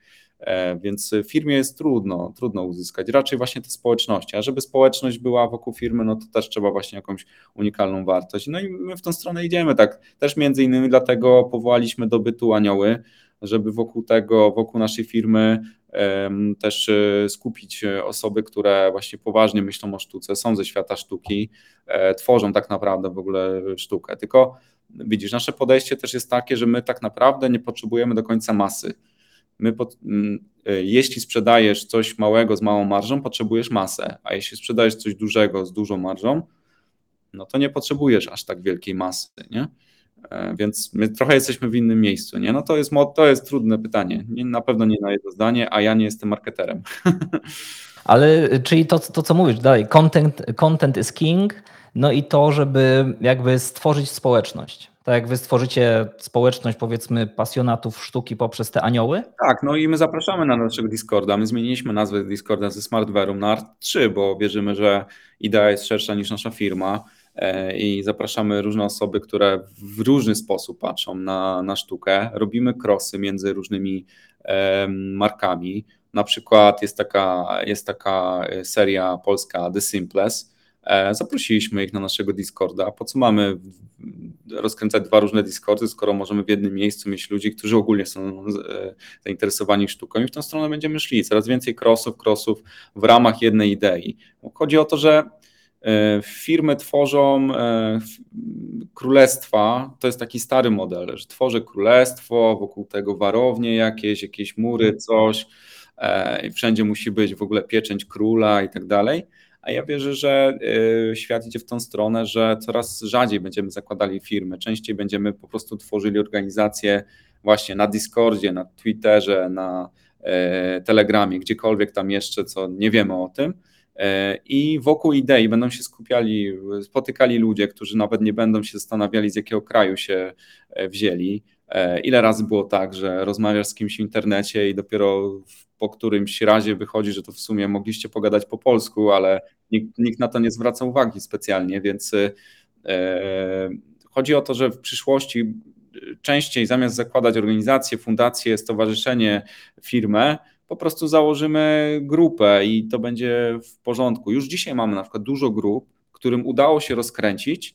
Więc w firmie jest trudno, trudno uzyskać. Raczej właśnie te społeczności. A żeby społeczność była wokół firmy, no to też trzeba właśnie jakąś unikalną wartość. No i my w tą stronę idziemy tak. Też między innymi dlatego powołaliśmy do bytu anioły, żeby wokół tego, wokół naszej firmy też e, skupić osoby, które właśnie poważnie myślą o sztuce, są ze świata sztuki, e, tworzą tak naprawdę w ogóle sztukę. Tylko widzisz, nasze podejście też jest takie, że my tak naprawdę nie potrzebujemy do końca masy. My pod, e, jeśli sprzedajesz coś małego z małą marżą, potrzebujesz masę, a jeśli sprzedajesz coś dużego z dużą marżą, no to nie potrzebujesz aż tak wielkiej masy, nie? E, więc my trochę jesteśmy w innym miejscu, nie? No to jest, to jest trudne pytanie. Nie, na pewno nie na jedno zdanie, a ja nie jestem marketerem. Ale czyli to, to co mówisz dalej, content, content is king, no i to, żeby jakby stworzyć społeczność. Tak jak wy stworzycie społeczność, powiedzmy, pasjonatów sztuki poprzez te anioły? Tak, no i my zapraszamy na naszego Discorda. My zmieniliśmy nazwę Discorda ze Smartverum na Art3, bo wierzymy, że idea jest szersza niż nasza firma E, i zapraszamy różne osoby, które w różny sposób patrzą na, na sztukę. Robimy krosy między różnymi markami. Na przykład jest taka, jest taka seria polska The Simples. E, zaprosiliśmy ich na naszego Discorda. Po co mamy rozkręcać dwa różne Discordy, skoro możemy w jednym miejscu mieć ludzi, którzy ogólnie są e, zainteresowani sztuką i w tą stronę będziemy szli. Coraz więcej crossów, crossów w ramach jednej idei. Chodzi o to, że E, firmy tworzą królestwa, to jest taki stary model, że tworzę królestwo, wokół tego warownie jakieś, jakieś mury, coś, wszędzie musi być w ogóle pieczęć króla i tak dalej. A ja wierzę, że świat idzie w tą stronę, że coraz rzadziej będziemy zakładali firmy, częściej będziemy po prostu tworzyli organizacje właśnie na Discordzie, na Twitterze, na Telegramie, gdziekolwiek tam jeszcze, co nie wiemy o tym I wokół idei będą się skupiali, spotykali ludzie, którzy nawet nie będą się zastanawiali, z jakiego kraju się wzięli. Ile razy było tak, że rozmawiasz z kimś w internecie i dopiero po którymś razie wychodzi, że to w sumie mogliście pogadać po polsku, ale nikt, nikt na to nie zwraca uwagi specjalnie, więc chodzi o to, że w przyszłości częściej zamiast zakładać organizację, fundację, stowarzyszenie, firmę, po prostu założymy grupę i to będzie w porządku. Już dzisiaj mamy na przykład dużo grup, którym udało się rozkręcić, e,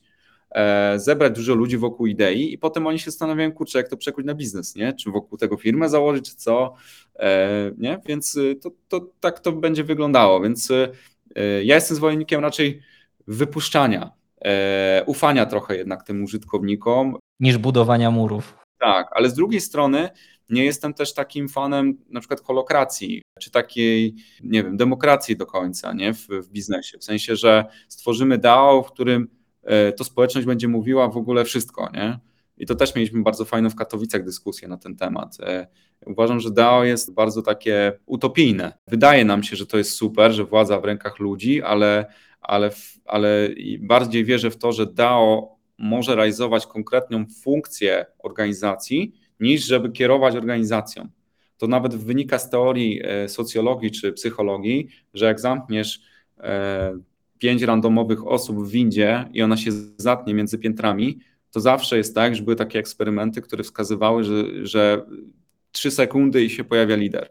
zebrać dużo ludzi wokół idei i potem oni się zastanawiają, kurczę, jak to przekuć na biznes, nie? Czy wokół tego firmę założyć, czy co, e, nie? Więc y, to, to tak to będzie wyglądało, więc y, y, ja jestem zwolennikiem raczej wypuszczania, e, ufania trochę jednak tym użytkownikom, niż budowania murów. Tak, ale z drugiej strony nie jestem też takim fanem na przykład holokracji, czy takiej, nie wiem, demokracji do końca nie? W, w biznesie. W sensie, że stworzymy DAO, w którym e, to społeczność będzie mówiła w ogóle wszystko, nie? I to też mieliśmy bardzo fajną w Katowicach dyskusję na ten temat. E, uważam, że DAO jest bardzo takie utopijne. Wydaje nam się, że to jest super, że władza w rękach ludzi, ale, ale, ale bardziej wierzę w to, że DAO może realizować konkretną funkcję organizacji, niż żeby kierować organizacją. To nawet wynika z teorii e, socjologii czy psychologii, że jak zamkniesz e, pięć randomowych osób w windzie i ona się zatnie między piętrami, to zawsze jest tak, że były takie eksperymenty, które wskazywały, że, że trzy sekundy i się pojawia lider.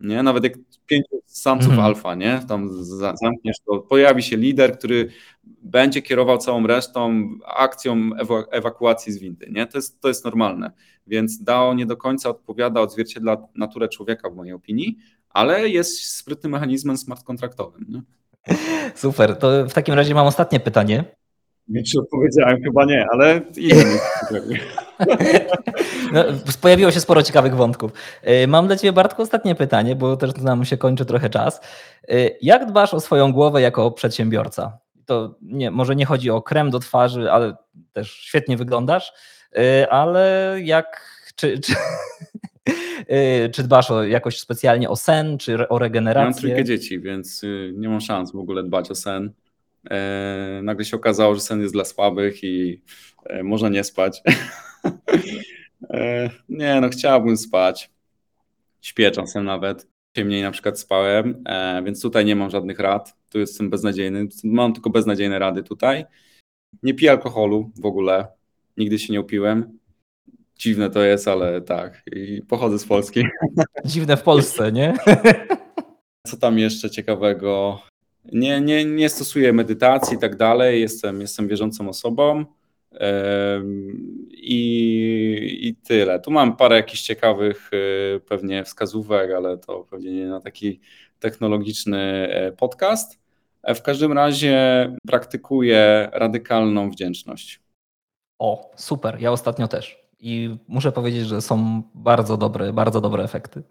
Nie? Nawet jak pięciu samców mhm. alfa, nie? Tam zamkniesz, to pojawi się lider, który będzie kierował całą resztą akcją ewakuacji z windy, nie? To jest, to jest normalne. Więc DAO nie do końca odpowiada, odzwierciedla naturę człowieka w mojej opinii, ale jest sprytnym mechanizmem smart kontraktowym. Nie? Super, to w takim razie mam ostatnie pytanie. Więcej odpowiedziałem, chyba nie, ale inny. no, pojawiło się sporo ciekawych wątków. Y, mam dla Ciebie, Bartku, ostatnie pytanie, bo też nam się kończy trochę czas. Y, jak dbasz o swoją głowę jako przedsiębiorca? To nie, może nie chodzi o krem do twarzy, ale też świetnie wyglądasz, y, ale jak, czy, czy, czy dbasz o, jakoś specjalnie o sen, czy o regenerację? Mam trójkę dzieci, więc nie mam szans w ogóle dbać o sen. E, nagle się okazało, że sen jest dla słabych i e, można nie spać. E, nie, no chciałbym spać. Śpię czasem nawet. Mniej na przykład spałem, więc tutaj nie mam żadnych rad. Tu jestem beznadziejny. Mam tylko beznadziejne rady tutaj. Nie piję alkoholu w ogóle. Nigdy się nie upiłem. Dziwne to jest, ale tak. I pochodzę z Polski. Dziwne w Polsce, nie? Co tam jeszcze ciekawego? Nie, nie, nie stosuję medytacji i tak dalej. Jestem, jestem wierzącą osobą. I, I tyle. Tu mam parę jakichś ciekawych y, pewnie wskazówek, ale to pewnie nie na taki technologiczny e, podcast. E, w każdym razie praktykuję radykalną wdzięczność. O, super. Ja ostatnio też. I muszę powiedzieć, że są bardzo dobre, bardzo dobre efekty.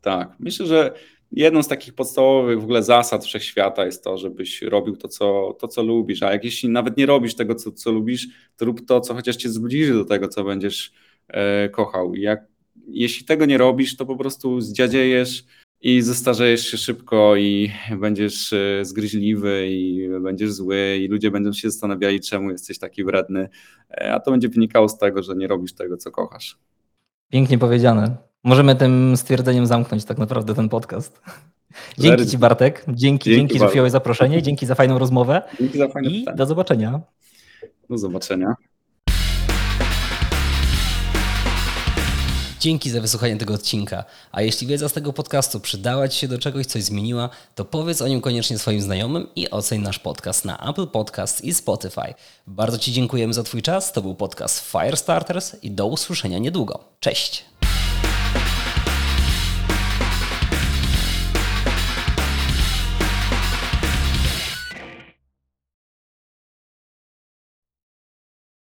Tak. Myślę, że jedną z takich podstawowych w ogóle zasad wszechświata jest to, żebyś robił to, co, to, co lubisz, a jak jeśli nawet nie robisz tego, co, co lubisz, to rób to, co chociaż cię zbliży do tego, co będziesz e, kochał. Jak, jeśli tego nie robisz, to po prostu zdziadziejesz i zestarzejesz się szybko i będziesz e, zgryźliwy i będziesz zły i ludzie będą się zastanawiali, czemu jesteś taki wredny, e, a to będzie wynikało z tego, że nie robisz tego, co kochasz. Pięknie powiedziane. Możemy tym stwierdzeniem zamknąć tak naprawdę ten podcast. Dzięki Ci Bartek, dzięki, dzięki, dzięki że przyjąłeś zaproszenie, dzięki za fajną rozmowę dzięki za fajne i pytanie. do zobaczenia. Do zobaczenia. Dzięki za wysłuchanie tego odcinka. A jeśli wiedza z tego podcastu przydała Ci się do czegoś, coś zmieniła, to powiedz o nim koniecznie swoim znajomym i oceń nasz podcast na Apple Podcast i Spotify. Bardzo Ci dziękujemy za Twój czas. To był podcast Firestarters i do usłyszenia niedługo. Cześć!